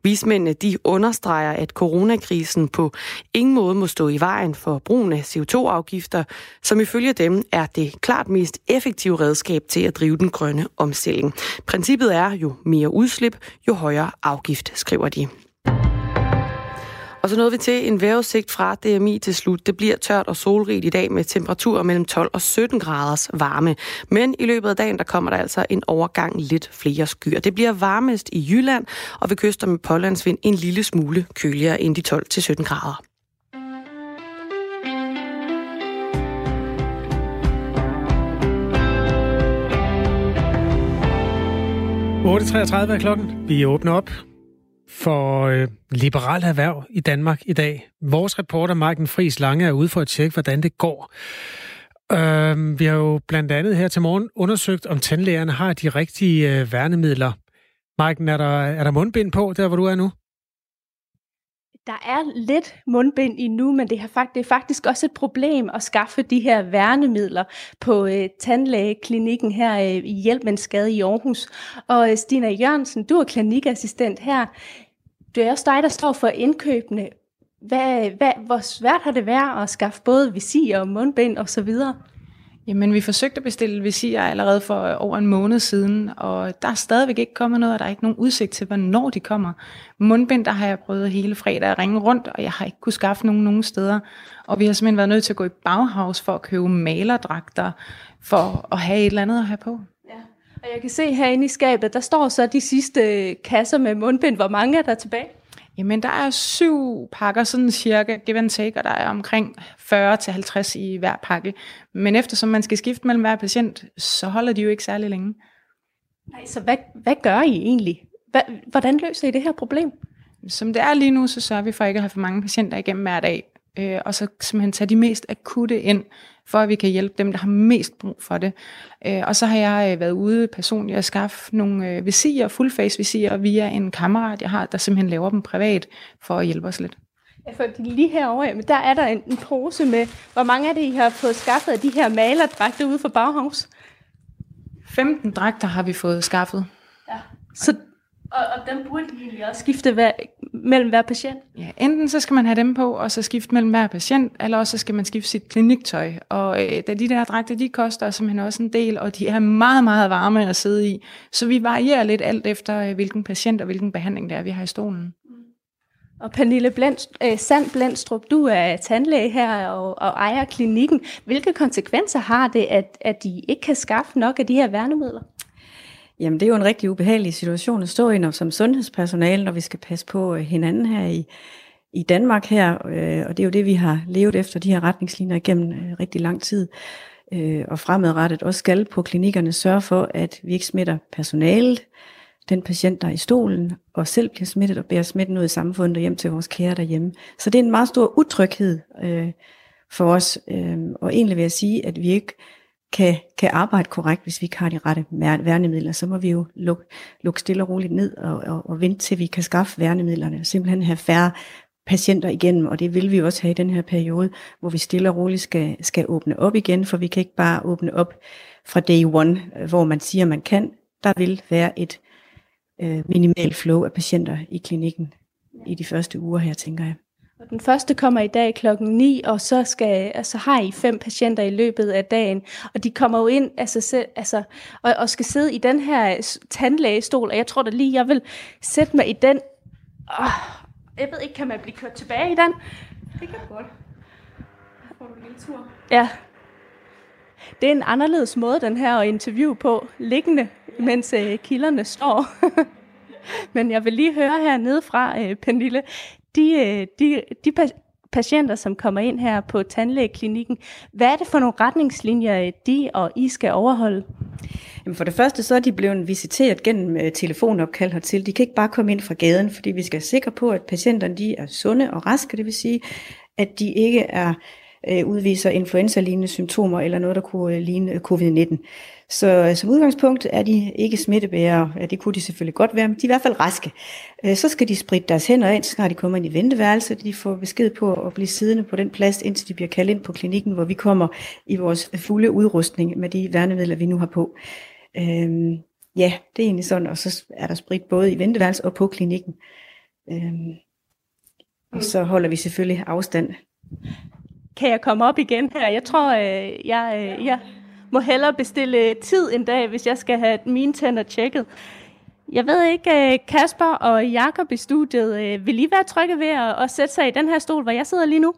Vismændene de understreger, at coronakrisen på ingen måde må stå i vejen for brugen af CO2-afgifter, som ifølge dem er det klart mest effektive redskab til at drive den grønne omstilling. Princippet er, jo mere udslip, jo højere afgift, skriver de. Og så nåede vi til en vejrudsigt fra DMI til slut. Det bliver tørt og solrigt i dag med temperaturer mellem 12 og 17 graders varme. Men i løbet af dagen, der kommer der altså en overgang lidt flere skyer. Det bliver varmest i Jylland, og ved kyster med pålandsvind en lille smule køligere end de 12 til 17 grader. er klokken. Vi åbner op for øh, liberal erhverv i Danmark i dag. Vores reporter Marken Friis Lange er ude for at tjekke, hvordan det går. Øh, vi har jo blandt andet her til morgen undersøgt, om tandlægerne har de rigtige øh, værnemidler. Marken, er der, er der mundbind på, der hvor du er nu? Der er lidt mundbind i nu, men det, har faktisk, det er faktisk også et problem at skaffe de her værnemidler på øh, tandlægeklinikken her øh, i Hjælpmandsgade i Aarhus. Og øh, Stina Jørgensen, du er klinikassistent her. Det er også dig, der står for indkøbene. Hvad, hvad, hvor svært har det været at skaffe både visir og mundbind osv.? Jamen, vi forsøgte at bestille visirer allerede for over en måned siden, og der er stadigvæk ikke kommet noget, og der er ikke nogen udsigt til, hvornår de kommer. Mundbind, der har jeg prøvet hele fredag at ringe rundt, og jeg har ikke kunne skaffe nogen nogen steder. Og vi har simpelthen været nødt til at gå i Bauhaus for at købe malerdragter, for at have et eller andet at have på. Ja. Og jeg kan se herinde i skabet, der står så de sidste kasser med mundbind. Hvor mange er der tilbage? Jamen, der er syv pakker, sådan cirka, give and take, og der er omkring 40-50 i hver pakke. Men eftersom man skal skifte mellem hver patient, så holder de jo ikke særlig længe. Nej, så hvad, hvad gør I egentlig? Hvad, hvordan løser I det her problem? Som det er lige nu, så sørger vi for ikke at have for mange patienter igennem hver dag, øh, og så simpelthen tage de mest akutte ind, for at vi kan hjælpe dem, der har mest brug for det. Øh, og så har jeg øh, været ude personligt at skaffe nogle øh, visirer, fullface visirer, via en kammerat, jeg har, der simpelthen laver dem privat for at hjælpe os lidt. Ja, for lige herovre, men der er der en, en pose med, hvor mange af det, I har fået skaffet af de her malerdragter ude for Bauhaus? 15 dragter har vi fået skaffet. Ja. Så, og, og dem burde de egentlig også skifte hver, mellem hver patient? Ja, enten så skal man have dem på, og så skifte mellem hver patient, eller også så skal man skifte sit kliniktøj. Og øh, da de der dragter, de koster simpelthen også en del, og de er meget, meget varme at sidde i. Så vi varierer lidt alt efter, øh, hvilken patient og hvilken behandling det er, vi har i stolen. Og Pernille Blendst, øh, Sand Blendstrup, du er tandlæge her og, og ejer klinikken. Hvilke konsekvenser har det, at, at de ikke kan skaffe nok af de her værnemidler? Jamen, det er jo en rigtig ubehagelig situation at stå i når, som sundhedspersonale, når vi skal passe på øh, hinanden her i, i Danmark her. Øh, og det er jo det, vi har levet efter de her retningslinjer igennem øh, rigtig lang tid. Øh, og fremadrettet også skal på klinikkerne sørge for, at vi ikke smitter personalet, den patient, der er i stolen, og selv bliver smittet og bærer smitten ud i samfundet og hjem til vores kære derhjemme. Så det er en meget stor utryghed øh, for os. Øh, og egentlig vil jeg sige, at vi ikke kan, kan arbejde korrekt, hvis vi ikke har de rette værnemidler. Så må vi jo lukke, lukke stille og roligt ned og, og, og vente til vi kan skaffe værnemidlerne. Simpelthen have færre patienter igennem, og det vil vi også have i den her periode, hvor vi stille og roligt skal, skal åbne op igen, for vi kan ikke bare åbne op fra day one, øh, hvor man siger, man kan. Der vil være et øh, minimal flow af patienter i klinikken i de første uger her, tænker jeg. Den første kommer i dag klokken 9, og så, skal, altså, har I fem patienter i løbet af dagen, og de kommer jo ind altså, se, altså, og, og skal sidde i den her tandlægestol, og jeg tror da lige, jeg vil sætte mig i den. Oh, jeg ved ikke, kan man blive kørt tilbage i den? Det kan godt. Får du en lille tur? Ja. Det er en anderledes måde, den her at interview på, liggende, mens øh, kilderne står. Men jeg vil lige høre hernede fra, øh, Pernille, Øh, de, de, de patienter, som kommer ind her på tandlægeklinikken, hvad er det for nogle retningslinjer, øh, de og I skal overholde? Jamen for det første, så er de blevet visiteret gennem øh, telefonopkald hertil. De kan ikke bare komme ind fra gaden, fordi vi skal være sikre på, at patienterne de er sunde og raske, det vil sige, at de ikke er øh, udviser influenza-lignende symptomer eller noget, der kunne øh, ligne øh, covid-19. Så øh, som udgangspunkt er de ikke smittebærere. Ja, det kunne de selvfølgelig godt være, men de er i hvert fald raske. Øh, så skal de spritte deres hænder ind, snart de kommer ind i venteværelset. De får besked på at blive siddende på den plads, indtil de bliver kaldt ind på klinikken, hvor vi kommer i vores fulde udrustning med de værnemidler, vi nu har på. Øh, ja, det er egentlig sådan, og så er der sprit både i venteværelset og på klinikken. Øhm, og så holder vi selvfølgelig afstand kan jeg komme op igen her? Jeg tror, øh, jeg, øh, jeg må hellere bestille tid en dag, hvis jeg skal have mine tænder tjekket. Jeg ved ikke, øh, Kasper og Jakob i studiet, øh, vil I være trygge ved at, at sætte sig i den her stol, hvor jeg sidder lige nu?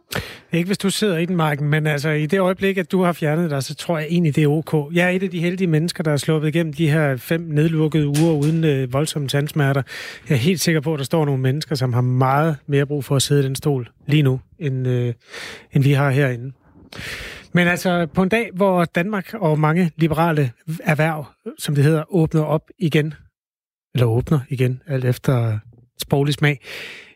Ikke hvis du sidder i den, Marken, men altså i det øjeblik, at du har fjernet dig, så tror jeg egentlig, det er ok. Jeg er et af de heldige mennesker, der er sluppet igennem de her fem nedlukkede uger uden øh, voldsomme tandsmerter. Jeg er helt sikker på, at der står nogle mennesker, som har meget mere brug for at sidde i den stol lige nu, end, øh, end vi har herinde. Men altså, på en dag, hvor Danmark og mange liberale erhverv, som det hedder, åbner op igen, eller åbner igen, alt efter sproglig smag,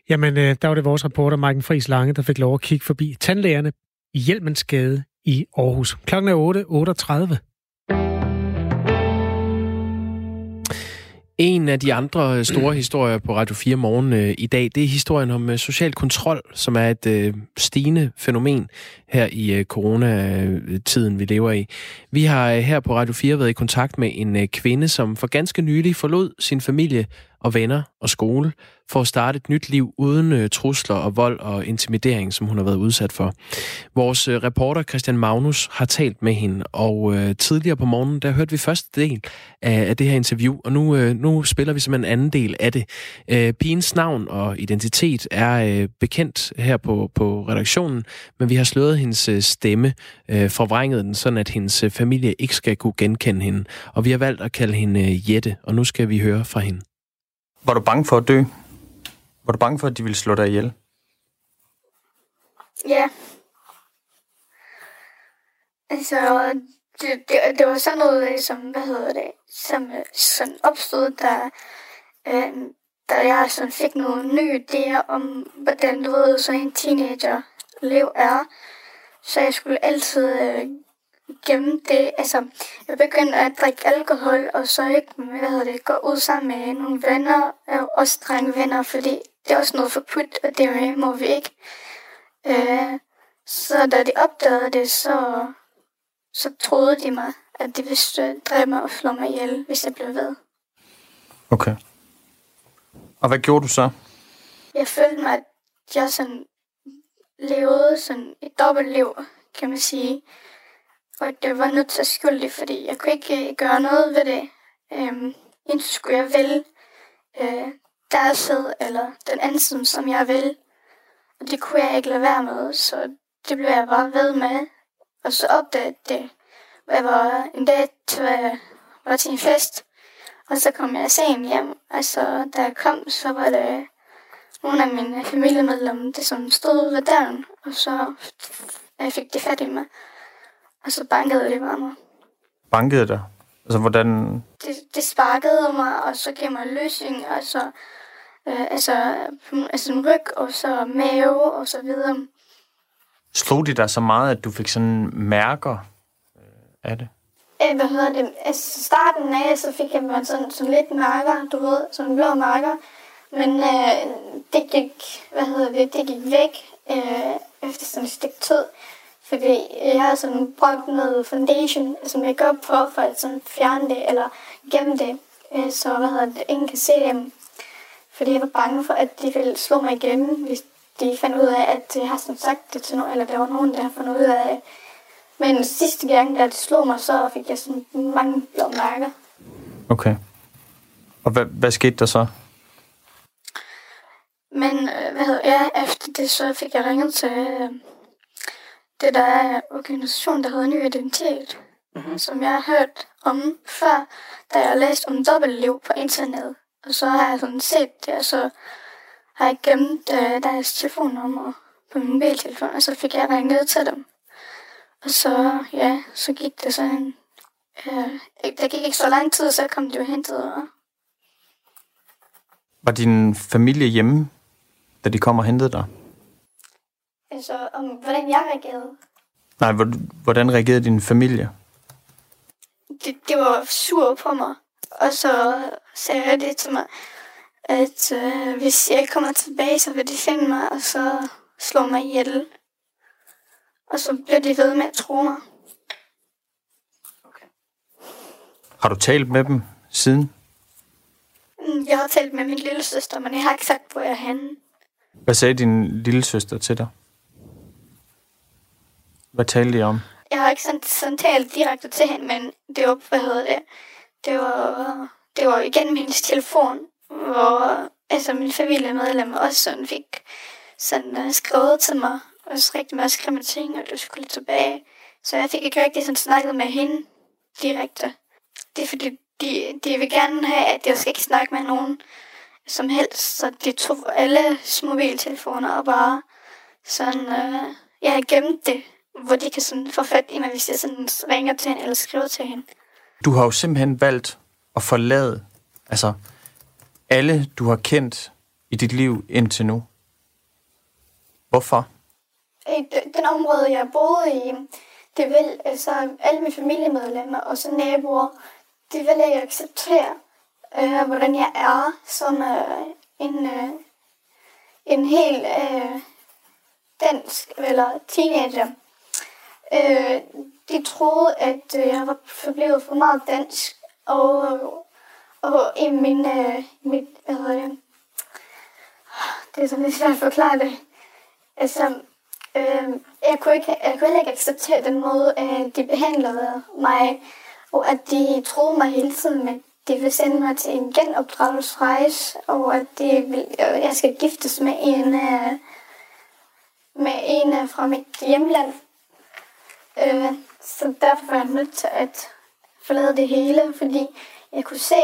jamen øh, der var det vores reporter, Marken Friis Lange, der fik lov at kigge forbi tandlægerne i Hjelmensgade i Aarhus. Klokken er 8.38. En af de andre store historier på Radio 4 morgen øh, i dag, det er historien om øh, social kontrol, som er et øh, stigende fænomen her i øh, coronatiden, vi lever i. Vi har øh, her på Radio 4 været i kontakt med en øh, kvinde, som for ganske nylig forlod sin familie og venner og skole for at starte et nyt liv uden øh, trusler og vold og intimidering, som hun har været udsat for. Vores øh, reporter Christian Magnus har talt med hende, og øh, tidligere på morgenen, der hørte vi første del af, af det her interview, og nu, øh, nu spiller vi simpelthen en anden del af det. Øh, pigens navn og identitet er øh, bekendt her på, på redaktionen, men vi har slået hendes øh, stemme, øh, forvrænget den, sådan at hendes øh, familie ikke skal kunne genkende hende. Og vi har valgt at kalde hende øh, Jette, og nu skal vi høre fra hende. Var du bange for at dø? Var du bange for, at de ville slå dig ihjel? Ja. Altså, det, det, det var sådan noget, som, hvad hedder det, som som opstod, da, øh, da jeg sådan fik nogle nye idéer om, hvordan du ved, så en teenager liv er. Så jeg skulle altid øh, gennem det. Altså, jeg begyndte at drikke alkohol, og så ikke, hvad hedder det, gå ud sammen med nogle venner, og også drenge venner, fordi det er også noget forbudt, og det må vi ikke. Øh, så da de opdagede det, så, så troede de mig, at de ville dræbe mig og slå mig ihjel, hvis jeg blev ved. Okay. Og hvad gjorde du så? Jeg følte mig, at jeg sådan levede sådan et dobbeltliv, kan man sige. Og det var nødt til at skyldig, fordi jeg kunne ikke øh, gøre noget ved det. Øhm, enten skulle jeg vælge øh, deres side, eller den anden side, som jeg vil. Og det kunne jeg ikke lade være med, så det blev jeg bare ved med. Og så opdagede det, jeg var en dag til, øh, var til en fest, og så kom jeg sent hjem. så da jeg kom, så var det nogle af mine familiemedlemmer, det som stod ved døren, og så jeg fik de fat i mig. Og så bankede det bare mig. Bankede dig? Altså, hvordan... Det, det sparkede mig, og så gav mig løsning, og så... Øh, altså, altså en ryg, og så mave, og så videre. Slog de dig så meget, at du fik sådan mærker øh, af det? Æh, hvad hedder det? Altså, starten af, så fik jeg sådan, sådan lidt mærker, du ved, sådan blå mærker. Men øh, det gik, hvad hedder det, det gik væk øh, efter sådan et stykke tid. Fordi jeg har sådan brugt noget foundation, som jeg gør på, for at sådan fjerne det eller gemme det. Øh, så hvad hedder det, ingen kan se dem. Fordi jeg var bange for, at de ville slå mig igen, hvis de fandt ud af, at jeg har sådan sagt det til nogen, eller der var nogen, der har fundet ud af det. Men sidste gang, da de slog mig, så fik jeg sådan mange blå mærker. Okay. Og hvad, hvad skete der så? Men øh, hvad hedder jeg, efter det, så fik jeg ringet til øh, det, der er organisation, der hedder Ny Identitet, mm-hmm. som jeg har hørt om før, da jeg har læst om dobbeltliv på internettet. Og så har jeg sådan set det, og så har jeg gemt øh, deres telefonnummer på min mobiltelefon, og så fik jeg ringet til dem. Og så, ja, så gik det sådan, øh, der gik ikke så lang tid, så kom de jo hentet. Og... Var din familie hjemme, da de kom og hentede dig? Altså, om hvordan jeg reagerede? Nej, hvordan reagerede din familie? Det, det var sur på mig. Og så sagde jeg det til mig, at øh, hvis jeg kommer tilbage, så vil de finde mig, og så slå mig ihjel. Og så bliver de ved med at tro mig. Okay. Har du talt med dem siden? Mm, jeg har talt med min lille søster, men jeg har ikke sagt, hvor jeg er henne. Hvad sagde din lille søster til dig? Hvad talte I om? Jeg har ikke sådan, sådan talt direkte til hende, men det var, hvad hedder det, det var, det var igennem hendes telefon, hvor altså min familiemedlem også sådan fik sådan uh, skrevet til mig, og så rigtig meget skrive ting, og du skulle tilbage. Så jeg fik ikke rigtig sådan snakket med hende direkte. Det er fordi, de, de vil gerne have, at jeg skal ikke snakke med nogen som helst, så de tog alle mobiltelefoner og bare sådan, uh, jeg har gemt det hvor de kan sådan få fat i mig, hvis jeg sådan ringer til hende eller skriver til hende. Du har jo simpelthen valgt at forlade altså, alle, du har kendt i dit liv indtil nu. Hvorfor? I den område, jeg boede i, det vil altså alle mine familiemedlemmer og så naboer, det vil jeg acceptere, øh, hvordan jeg er som øh, en, øh, en helt øh, dansk eller teenager. Øh, de troede, at øh, jeg var forblevet for meget dansk, og, øh, og i min, øh, mit, hvad hedder det, det er så lidt svært at forklare det. Altså, øh, jeg, kunne ikke, jeg kunne heller ikke acceptere den måde, at de behandlede mig, og at de troede mig hele tiden med, det vil sende mig til en genopdragelsesrejse, og at det vil, jeg skal giftes med en, med en fra mit hjemland. Øh, så derfor var jeg nødt til at forlade det hele, fordi jeg kunne se,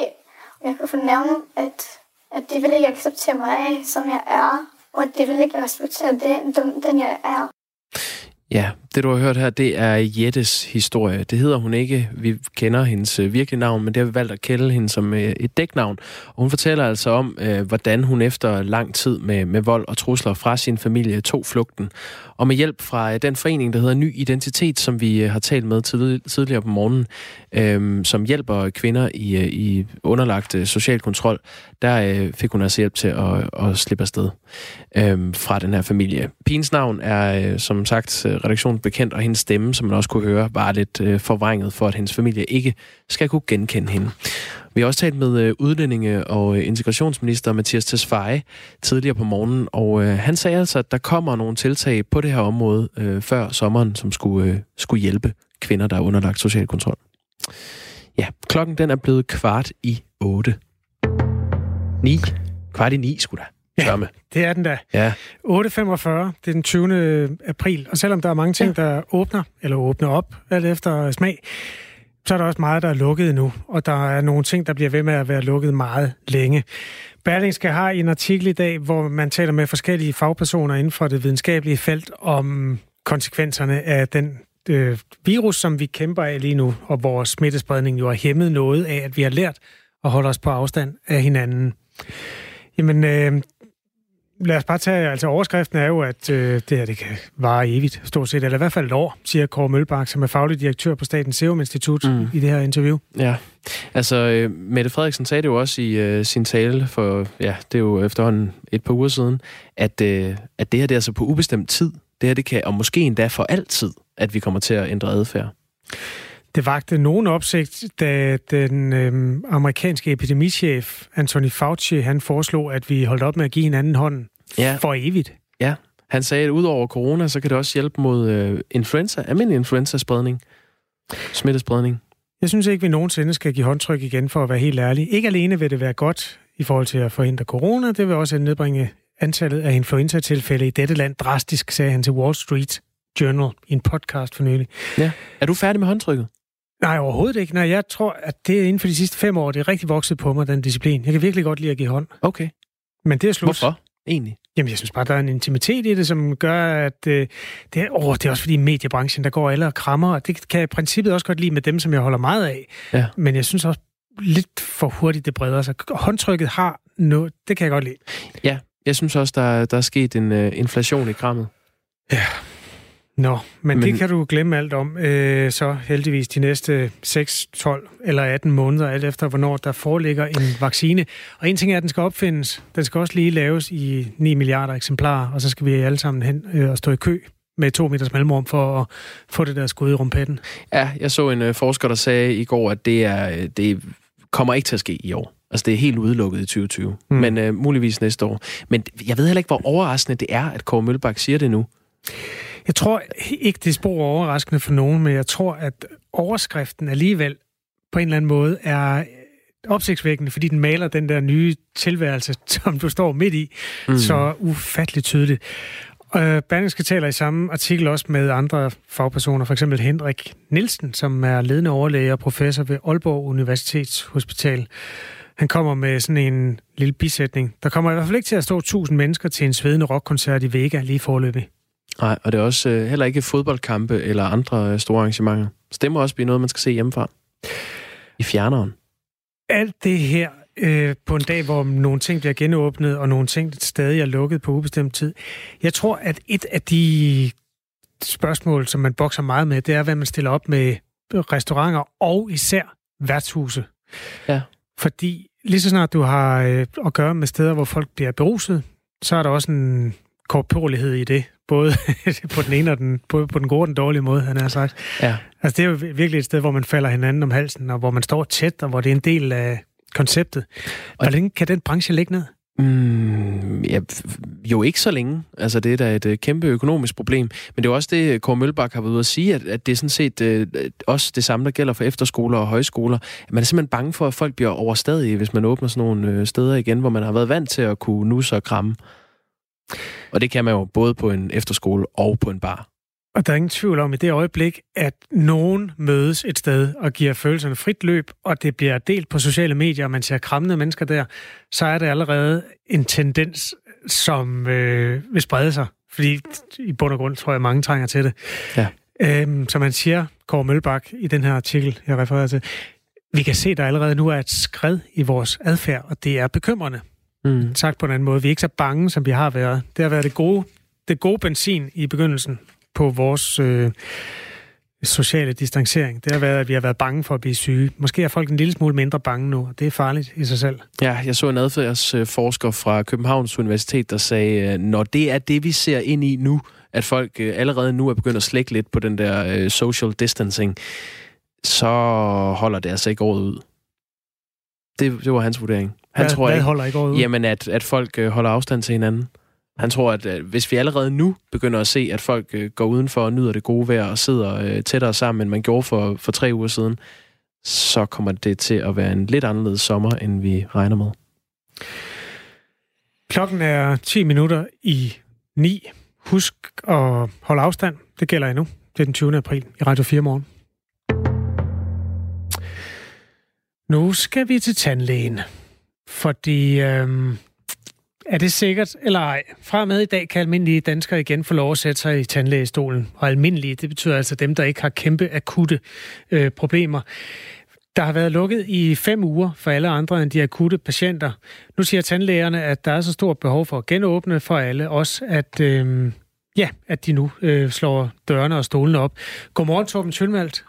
og jeg kunne fornemme, at, at det ville ikke acceptere mig, som jeg er, og at det ville ikke respektere den, den jeg er. Ja, det, du har hørt her, det er Jettes historie. Det hedder hun ikke. Vi kender hendes øh, virkelige navn, men det har vi valgt at kalde hende som øh, et dæknavn. Og hun fortæller altså om, øh, hvordan hun efter lang tid med, med vold og trusler fra sin familie tog flugten. Og med hjælp fra den forening, der hedder Ny Identitet, som vi har talt med tidligere på morgenen, øh, som hjælper kvinder i, i underlagt social kontrol, der øh, fik hun altså hjælp til at, at slippe afsted øh, fra den her familie. Pins navn er, som sagt, redaktion bekendt, og hendes stemme, som man også kunne høre, var lidt øh, forvrænget for, at hendes familie ikke skal kunne genkende hende. Vi har også talt med øh, udlændinge- og øh, integrationsminister Mathias Tesfaye tidligere på morgenen, og øh, han sagde altså, at der kommer nogle tiltag på det her område øh, før sommeren, som skulle, øh, skulle hjælpe kvinder, der er underlagt social kontrol. Ja, klokken den er blevet kvart i otte. Ni. Kvart i ni, skulle der. Ja, det er den da. Ja. 8.45, det er den 20. april, og selvom der er mange ting, ja. der åbner, eller åbner op, alt efter smag, så er der også meget, der er lukket nu, og der er nogle ting, der bliver ved med at være lukket meget længe. Berlingske har en artikel i dag, hvor man taler med forskellige fagpersoner inden for det videnskabelige felt om konsekvenserne af den øh, virus, som vi kæmper af lige nu, og hvor smittespredningen jo har hæmmet noget af, at vi har lært at holde os på afstand af hinanden. Jamen, øh, Lad os bare tage, altså overskriften er jo, at øh, det her det kan vare evigt, stort set, eller i hvert fald et år, siger Kåre Mølbak, som er faglig direktør på Statens Serum Institut mm. i det her interview. Ja, altså øh, Mette Frederiksen sagde det jo også i øh, sin tale for, ja, det er jo efterhånden et par uger siden, at, øh, at det her det er altså på ubestemt tid. Det her det kan, og måske endda for altid, at vi kommer til at ændre adfærd. Det vagte nogen opsigt, da den øhm, amerikanske epidemichef Anthony Fauci han foreslog, at vi holdt op med at give hinanden hånden ja. for evigt. Ja, han sagde, at udover corona, så kan det også hjælpe mod øh, influenza, almindelig influenza-spredning, smittespredning. Jeg synes ikke, vi nogensinde skal give håndtryk igen, for at være helt ærlig. Ikke alene vil det være godt i forhold til at forhindre corona, det vil også nedbringe antallet af influenza-tilfælde i dette land drastisk, sagde han til Wall Street Journal i en podcast for nylig. Ja. Er du færdig med håndtrykket? Nej, overhovedet ikke. Nej, jeg tror, at det er inden for de sidste fem år, det er rigtig vokset på mig, den disciplin. Jeg kan virkelig godt lide at give hånd. Okay. Men det er slut. Hvorfor? Egentlig? Jamen, jeg synes bare, der er en intimitet i det, som gør, at øh, det, er, åh, det er også fordi mediebranchen, der går alle og krammer, og det kan jeg i princippet også godt lide med dem, som jeg holder meget af. Ja. Men jeg synes også lidt for hurtigt, det breder sig. Håndtrykket har noget, det kan jeg godt lide. Ja, jeg synes også, der, der er sket en uh, inflation i krammet. Ja, Nå, men, men det kan du glemme alt om. Øh, så heldigvis de næste 6, 12 eller 18 måneder, alt efter hvornår der foreligger en vaccine. Og en ting er, at den skal opfindes. Den skal også lige laves i 9 milliarder eksemplarer, og så skal vi alle sammen hen øh, og stå i kø med to meters mellemrum for at få det der skud i rumpetten. Ja, jeg så en øh, forsker, der sagde i går, at det, er, øh, det kommer ikke til at ske i år. Altså, det er helt udelukket i 2020, mm. men øh, muligvis næste år. Men jeg ved heller ikke, hvor overraskende det er, at Kåre Mølbak siger det nu. Jeg tror ikke, det er spor overraskende for nogen, men jeg tror, at overskriften alligevel på en eller anden måde er opsigtsvækkende, fordi den maler den der nye tilværelse, som du står midt i, mm. så ufatteligt tydeligt. Øh, Berlingske taler i samme artikel også med andre fagpersoner, for eksempel Henrik Nielsen, som er ledende overlæge og professor ved Aalborg Universitets Hospital. Han kommer med sådan en lille bisætning. Der kommer i hvert fald ikke til at stå 1000 mennesker til en svedende rockkoncert i Vega lige forløbig. Nej, og det er også øh, heller ikke fodboldkampe eller andre øh, store arrangementer. Så det må også blive noget, man skal se hjemmefra. I fjerneren. Alt det her øh, på en dag, hvor nogle ting bliver genåbnet, og nogle ting stadig er lukket på ubestemt tid. Jeg tror, at et af de spørgsmål, som man bokser meget med, det er, hvad man stiller op med restauranter og især værtshuse. Ja. Fordi lige så snart du har øh, at gøre med steder, hvor folk bliver beruset, så er der også en korporlighed i det. Både på den ene og den, både på den gode og den dårlige måde, han har sagt. Ja. Altså, det er jo virkelig et sted, hvor man falder hinanden om halsen, og hvor man står tæt, og hvor det er en del af konceptet. Hvor længe kan den branche ligge ned? Mm, ja, jo ikke så længe. Altså, det er da et uh, kæmpe økonomisk problem. Men det er også det, Kåre Mølbak har været ude at sige, at, at det er sådan set uh, også det samme, der gælder for efterskoler og højskoler. Man er simpelthen bange for, at folk bliver overstadige, hvis man åbner sådan nogle uh, steder igen, hvor man har været vant til at kunne nusse og kramme. Og det kan man jo både på en efterskole og på en bar. Og der er ingen tvivl om i det øjeblik, at nogen mødes et sted og giver følelserne frit løb, og det bliver delt på sociale medier, og man ser krammende mennesker der, så er det allerede en tendens, som øh, vil sprede sig. Fordi i bund og grund tror jeg, mange trænger til det. Ja. Øhm, som man siger, Kåre Mølbak, i den her artikel, jeg refererer til, vi kan se, at der allerede nu er et skred i vores adfærd, og det er bekymrende. Mm. Sagt på en anden måde. Vi er ikke så bange, som vi har været. Det har været det gode, det gode benzin i begyndelsen på vores øh, sociale distancering. Det har været, at vi har været bange for at blive syge. Måske er folk en lille smule mindre bange nu, og det er farligt i sig selv. Ja, jeg så en adfærdsforsker fra Københavns Universitet, der sagde, når det er det, vi ser ind i nu, at folk øh, allerede nu er begyndt at slække lidt på den der øh, social distancing, så holder det altså ikke året ud. Det, det var hans vurdering. Han hvad, tror hvad ikke, holder året ud? Jamen, at, at folk øh, holder afstand til hinanden. Han tror, at øh, hvis vi allerede nu begynder at se, at folk øh, går udenfor og nyder det gode vejr og sidder øh, tættere sammen, end man gjorde for, for tre uger siden, så kommer det til at være en lidt anderledes sommer, end vi regner med. Klokken er 10 minutter i 9. Husk at holde afstand. Det gælder endnu. Det er den 20. april i Radio 4 morgen. Nu skal vi til tandlægen. Fordi øhm, er det sikkert eller ej? Fra med i dag kan almindelige danskere igen få lov at sætte sig i tandlægestolen. Og almindelige, det betyder altså dem, der ikke har kæmpe akutte øh, problemer. Der har været lukket i fem uger for alle andre end de akutte patienter. Nu siger tandlægerne, at der er så stort behov for at genåbne for alle, også at, øh, ja, at de nu øh, slår dørene og stolene op. Godmorgen, Torben Tjølmalt.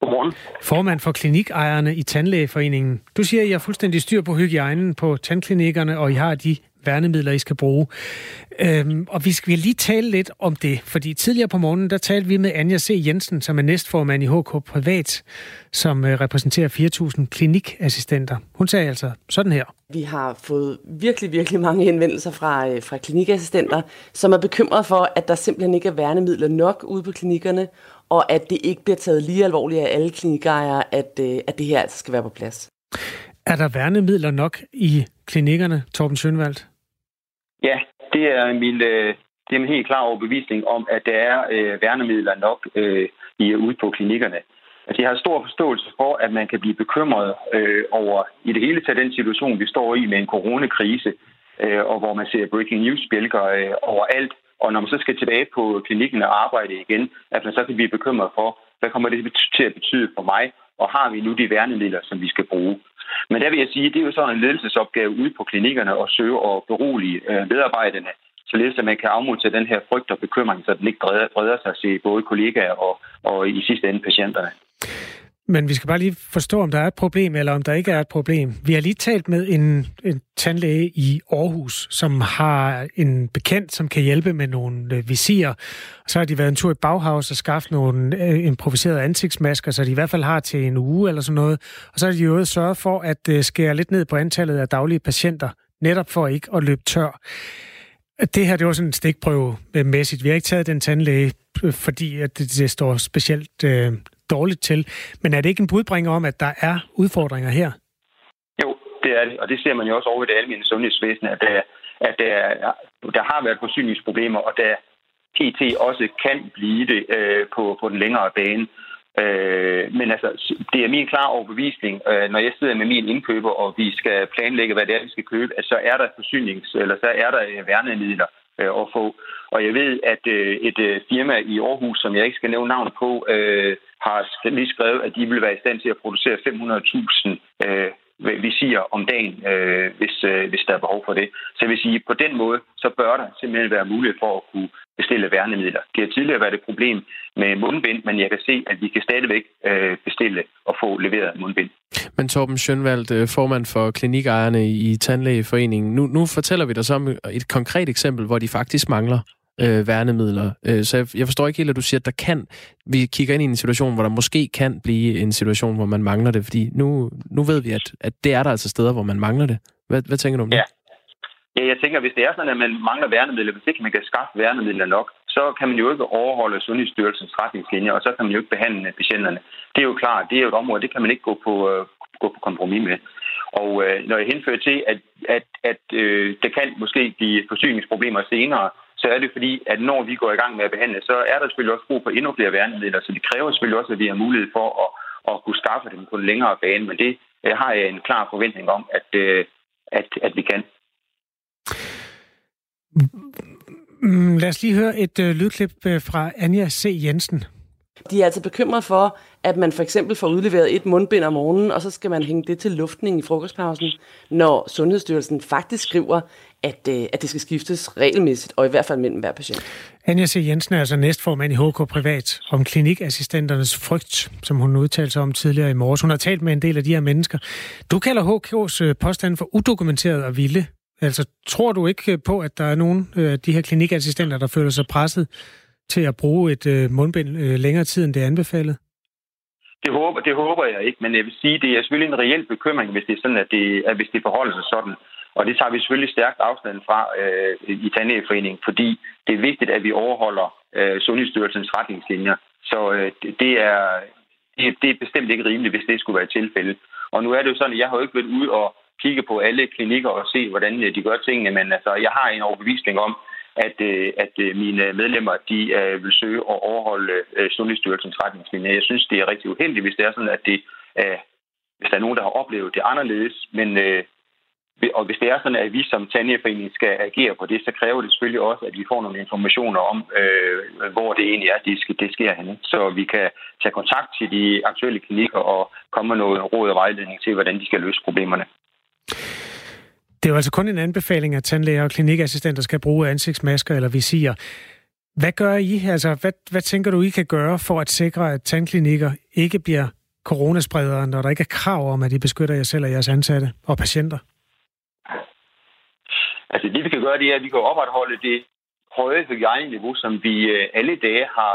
Godmorgen. Formand for klinikejerne i Tandlægeforeningen. Du siger, at I har fuldstændig styr på hygiejnen på tandklinikkerne, og I har de værnemidler, I skal bruge. Øhm, og vi skal lige tale lidt om det, fordi tidligere på morgenen, der talte vi med Anja C. Jensen, som er næstformand i HK Privat, som øh, repræsenterer 4.000 klinikassistenter. Hun sagde altså sådan her. Vi har fået virkelig, virkelig mange henvendelser fra, øh, fra klinikassistenter, som er bekymret for, at der simpelthen ikke er værnemidler nok ude på klinikkerne, og at det ikke bliver taget lige alvorligt af alle klinikejere, at, øh, at det her altså skal være på plads. Er der værnemidler nok i klinikkerne, Torben Schønwald? Ja, det er min, øh, det er en helt klar overbevisning om, at der er øh, værnemidler nok øh, i, ude på klinikkerne. Altså, jeg har stor forståelse for, at man kan blive bekymret øh, over i det hele taget den situation, vi står i med en coronakrise, øh, og hvor man ser breaking news-bjælker øh, overalt. Og når man så skal tilbage på klinikken og arbejde igen, at man så kan blive bekymret for, hvad kommer det til at betyde for mig, og har vi nu de værnemidler, som vi skal bruge. Men der vil jeg sige, at det er jo sådan en ledelsesopgave ude på klinikkerne at søge og berolige øh, medarbejderne, således at man kan afmontere den her frygt og bekymring, så den ikke breder, breder sig til både kollegaer og, og i sidste ende patienterne. Men vi skal bare lige forstå, om der er et problem, eller om der ikke er et problem. Vi har lige talt med en, en tandlæge i Aarhus, som har en bekendt, som kan hjælpe med nogle øh, visirer. Så har de været en tur i Bauhaus og skaffet nogle øh, improviserede ansigtsmasker, så de i hvert fald har til en uge eller sådan noget. Og så har de jo sørget for at øh, skære lidt ned på antallet af daglige patienter, netop for ikke at løbe tør. Det her, det var sådan en stikprøve-mæssigt. Øh, vi har ikke taget den tandlæge, øh, fordi at det, det står specielt øh, dårligt til. Men er det ikke en budbringer om, at der er udfordringer her? Jo, det er det, og det ser man jo også over i det almindelige sundhedsvæsen, at der, at der, der har været forsyningsproblemer, og der PT også kan blive det øh, på, på den længere bane. Øh, men altså, det er min klare overbevisning, øh, når jeg sidder med min indkøber, og vi skal planlægge, hvad det er, vi skal købe, at så er der forsynings, eller så er der øh, værnemidler øh, at få. Og jeg ved, at øh, et øh, firma i Aarhus, som jeg ikke skal nævne navn på, øh, har lige skrevet, at de vil være i stand til at producere 500.000 øh, visirer om dagen, øh, hvis, øh, hvis der er behov for det. Så jeg vil sige, på den måde, så bør der simpelthen være mulighed for at kunne bestille værnemidler. Det har tidligere været et problem med mundbind, men jeg kan se, at vi kan stadigvæk øh, bestille og få leveret mundbind. Men Torben Schønwald, øh, formand for klinikejerne i Tandlægeforeningen, nu, nu fortæller vi dig så om et konkret eksempel, hvor de faktisk mangler øh, værnemidler. Øh, så jeg, jeg forstår ikke helt, at du siger, at der kan... Vi kigger ind i en situation, hvor der måske kan blive en situation, hvor man mangler det, fordi nu, nu ved vi, at, at det er der altså steder, hvor man mangler det. Hvad, hvad tænker du om det? Ja. Ja, jeg tænker, hvis det er sådan, at man mangler værnemidler, hvis ikke man kan skaffe værnemidler nok, så kan man jo ikke overholde Sundhedsstyrelsens retningslinjer, og så kan man jo ikke behandle patienterne. Det er jo klart, det er jo et område, det kan man ikke gå på, øh, gå på kompromis med. Og øh, når jeg henfører til, at, at, at øh, der kan måske blive forsyningsproblemer senere, så er det fordi, at når vi går i gang med at behandle, så er der selvfølgelig også brug for endnu flere værnemidler, så det kræver selvfølgelig også, at vi har mulighed for at, at kunne skaffe dem på en længere bane, men det har jeg en klar forventning om, at, at, at vi kan. Mm, lad os lige høre et øh, lydklip øh, fra Anja C. Jensen. De er altså bekymret for, at man for eksempel får udleveret et mundbind om morgenen, og så skal man hænge det til luftning i frokostpausen, når Sundhedsstyrelsen faktisk skriver, at, øh, at det skal skiftes regelmæssigt, og i hvert fald mellem hver patient. Anja C. Jensen er altså næstformand i HK Privat om klinikassistenternes frygt, som hun udtalte sig om tidligere i morges. Hun har talt med en del af de her mennesker. Du kalder HK's øh, påstand for udokumenteret og vilde. Altså, tror du ikke øh, på, at der er nogen af de her klinikassistenter, der føler sig presset til at bruge et mundbind længere tid, end det er anbefalet? Det håber, det håber jeg ikke, men jeg vil sige, det er selvfølgelig en reel bekymring, hvis det er sådan, at det, at hvis det forholder sig sådan. Og det tager vi selvfølgelig stærkt afstand fra øh, i Tandlægeforeningen, fordi det er vigtigt, at vi overholder øh, Sundhedsstyrelsens retningslinjer. Så øh, det, er, det, det er bestemt ikke rimeligt, hvis det skulle være tilfældet. Og nu er det jo sådan, at jeg har jo ikke været ude og kigge på alle klinikker og se, hvordan øh, de gør tingene, men altså, jeg har en overbevisning om, at, øh, at øh, mine medlemmer de øh, vil søge at overholde Sundhedsstyrelsens retningslinjer. Jeg synes, det er rigtig uheldigt, hvis det er sådan, at det er, hvis der er nogen, der har oplevet det anderledes, men og hvis det er sådan, at vi som tandlægeforening skal agere på det, så kræver det selvfølgelig også, at vi får nogle informationer om, øh, hvor det egentlig er, det, skal, det sker henne. Så vi kan tage kontakt til de aktuelle klinikker og komme med noget råd og vejledning til, hvordan de skal løse problemerne. Det er jo altså kun en anbefaling, at tandlæger og klinikassistenter skal bruge ansigtsmasker eller visier. Hvad gør I? Altså, hvad, hvad tænker du, I kan gøre for at sikre, at tandklinikker ikke bliver coronaspredere, når der ikke er krav om, at I beskytter jer selv og jeres ansatte og patienter? Altså det vi kan gøre, det er, at vi kan opretholde det høje hygiejneniveau, som vi øh, alle dage har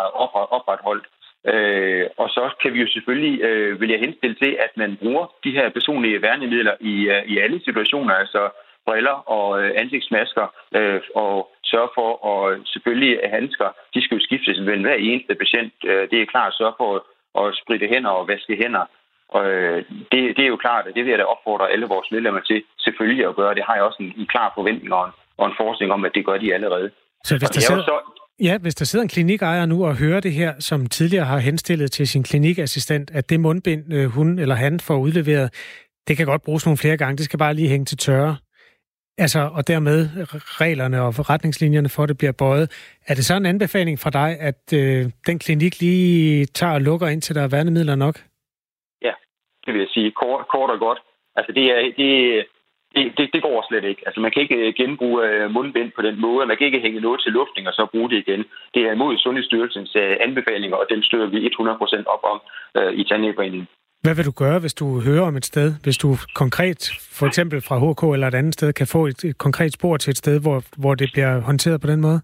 opretholdt. Øh, og så kan vi jo selvfølgelig, øh, vil jeg henstille til, at man bruger de her personlige værnemidler i, øh, i alle situationer, altså briller og øh, ansigtsmasker, øh, og sørge for, og selvfølgelig handsker, de skal jo skiftes mellem hver eneste patient. Øh, det er klart at sørge for at spritte hænder og vaske hænder. Og øh, det, det er jo klart, at det vil jeg da opfordre alle vores medlemmer til selvfølgelig at gøre. Det har jeg også en, en klar forventning og en, og en forskning om, at det gør de allerede. Så hvis der, sidder, så ja, hvis der sidder en klinikejer nu og hører det her, som tidligere har henstillet til sin klinikassistent, at det mundbind, øh, hun eller han får udleveret, det kan godt bruges nogle flere gange. Det skal bare lige hænge til tørre. Altså, og dermed reglerne og retningslinjerne for det bliver bøjet. Er det så en anbefaling fra dig, at øh, den klinik lige tager og lukker ind til der er værnemidler nok? Ja, det vil jeg sige kort, kort og godt. Altså, det, er, det, det, det, det går slet ikke. Altså, man kan ikke øh, genbruge øh, mundbind på den måde. Man kan ikke hænge noget til luftning og så bruge det igen. Det er imod Sundhedsstyrelsens øh, anbefalinger, og den støtter vi 100% op om i Tandlægeforeningen. Hvad vil du gøre, hvis du hører om et sted? Hvis du konkret, for eksempel fra HK eller et andet sted, kan få et, et konkret spor til et sted, hvor, hvor det bliver håndteret på den måde?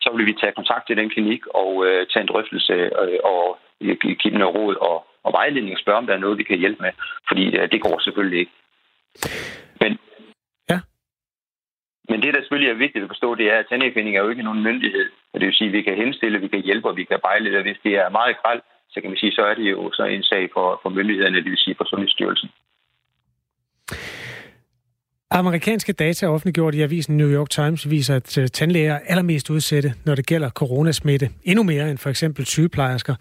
Så vil vi tage kontakt til den klinik og øh, tage en drøftelse øh, og give dem noget råd og, og vejledning og spørge, om der er noget, vi kan hjælpe med. Fordi øh, det går selvfølgelig ikke. Men, ja. men det, der selvfølgelig er vigtigt at forstå, det er, at tandlægeforeningen er jo ikke nogen myndighed. Og det vil sige, at vi kan henstille, vi kan hjælpe, og vi kan bejle. Hvis det er meget krald, så kan man sige, så er det jo så en sag for, for myndighederne, det vil sige for Sundhedsstyrelsen. Amerikanske data offentliggjort i avisen New York Times viser, at øh, tandlæger er allermest udsatte, når det gælder coronasmitte. Endnu mere end for eksempel sygeplejersker.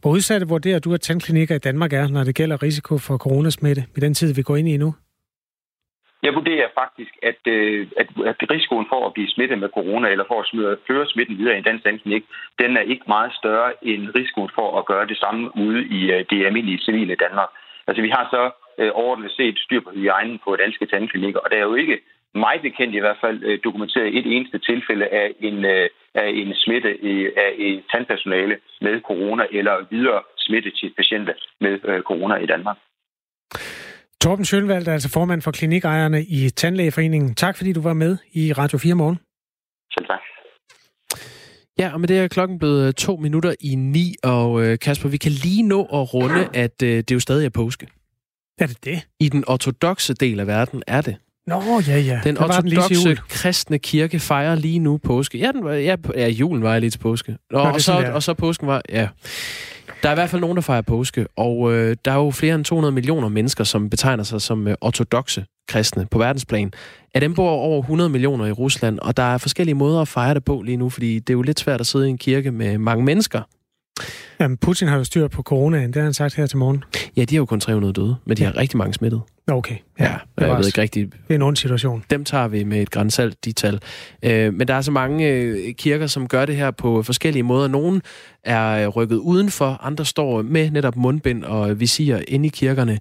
Hvor udsatte vurderer du, at tandklinikker i Danmark er, når det gælder risiko for coronasmitte i den tid, vi går ind i nu? Jeg vurderer faktisk, at, øh, at, at risikoen for at blive smittet med corona eller for at smøre, føre smitten videre i en dansk ikke, den er ikke meget større end risikoen for at gøre det samme ude i øh, det almindelige civile Danmark. Altså vi har så øh, overordnet set styr på hygiejnen på danske tandklinikker, og der er jo ikke mig bekendt i hvert fald øh, dokumenteret et eneste tilfælde af en, øh, af en smitte i, af et tandpersonale med corona eller videre smitte til patienter med øh, corona i Danmark. Torben Sjølvald er altså formand for klinikejerne i Tandlægeforeningen. Tak fordi du var med i Radio 4 morgen. Selv tak. Ja, og med det er klokken blevet to minutter i ni, og Kasper, vi kan lige nå at runde, at det jo stadig er påske. Er det det? I den ortodoxe del af verden er det. Nå, ja, ja. Den ortodoxe den kristne kirke fejrer lige nu påske. Ja, den var, ja, ja julen var lige til påske. Nå, Nå, og, så, og så påsken var, ja. Der er i hvert fald nogen, der fejrer påske, og øh, der er jo flere end 200 millioner mennesker, som betegner sig som øh, ortodoxe kristne på verdensplan. Af dem bor over 100 millioner i Rusland, og der er forskellige måder at fejre det på lige nu, fordi det er jo lidt svært at sidde i en kirke med mange mennesker. Jamen, Putin har jo styr på coronaen, det har han sagt her til morgen. Ja, de har jo kun 300 døde, men de har rigtig mange smittet. Okay. Ja, ja det jeg ved ikke rigtig... Det er en ond situation. Dem tager vi med et grænsalt, de tal. Øh, men der er så mange øh, kirker, som gør det her på forskellige måder. Nogle er øh, rykket udenfor, andre står med netop mundbind og visir inde i kirkerne.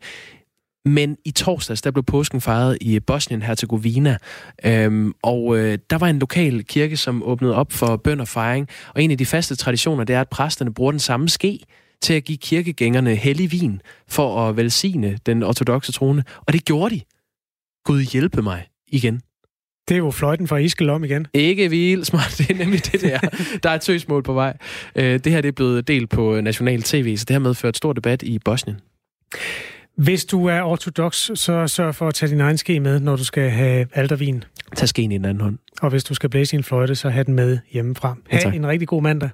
Men i torsdags, der blev påsken fejret i Bosnien-Herzegovina, øhm, og øh, der var en lokal kirke, som åbnede op for bøn og fejring. Og en af de faste traditioner, det er, at præsterne bruger den samme ske til at give kirkegængerne hellig vin for at velsigne den ortodoxe trone. Og det gjorde de. Gud hjælpe mig igen. Det er jo fløjten fra Iskel om igen. Ikke vildt smart, det er nemlig det der. Der er et søgsmål på vej. Øh, det her det er blevet delt på national tv, så det har medført stor debat i Bosnien. Hvis du er ortodox, så sørg for at tage din egen ske med, når du skal have aldervin. Tag skeen i den anden hånd. Og hvis du skal blæse en fløjte, så have den med hjemmefra. Ha' ja, en rigtig god mandag.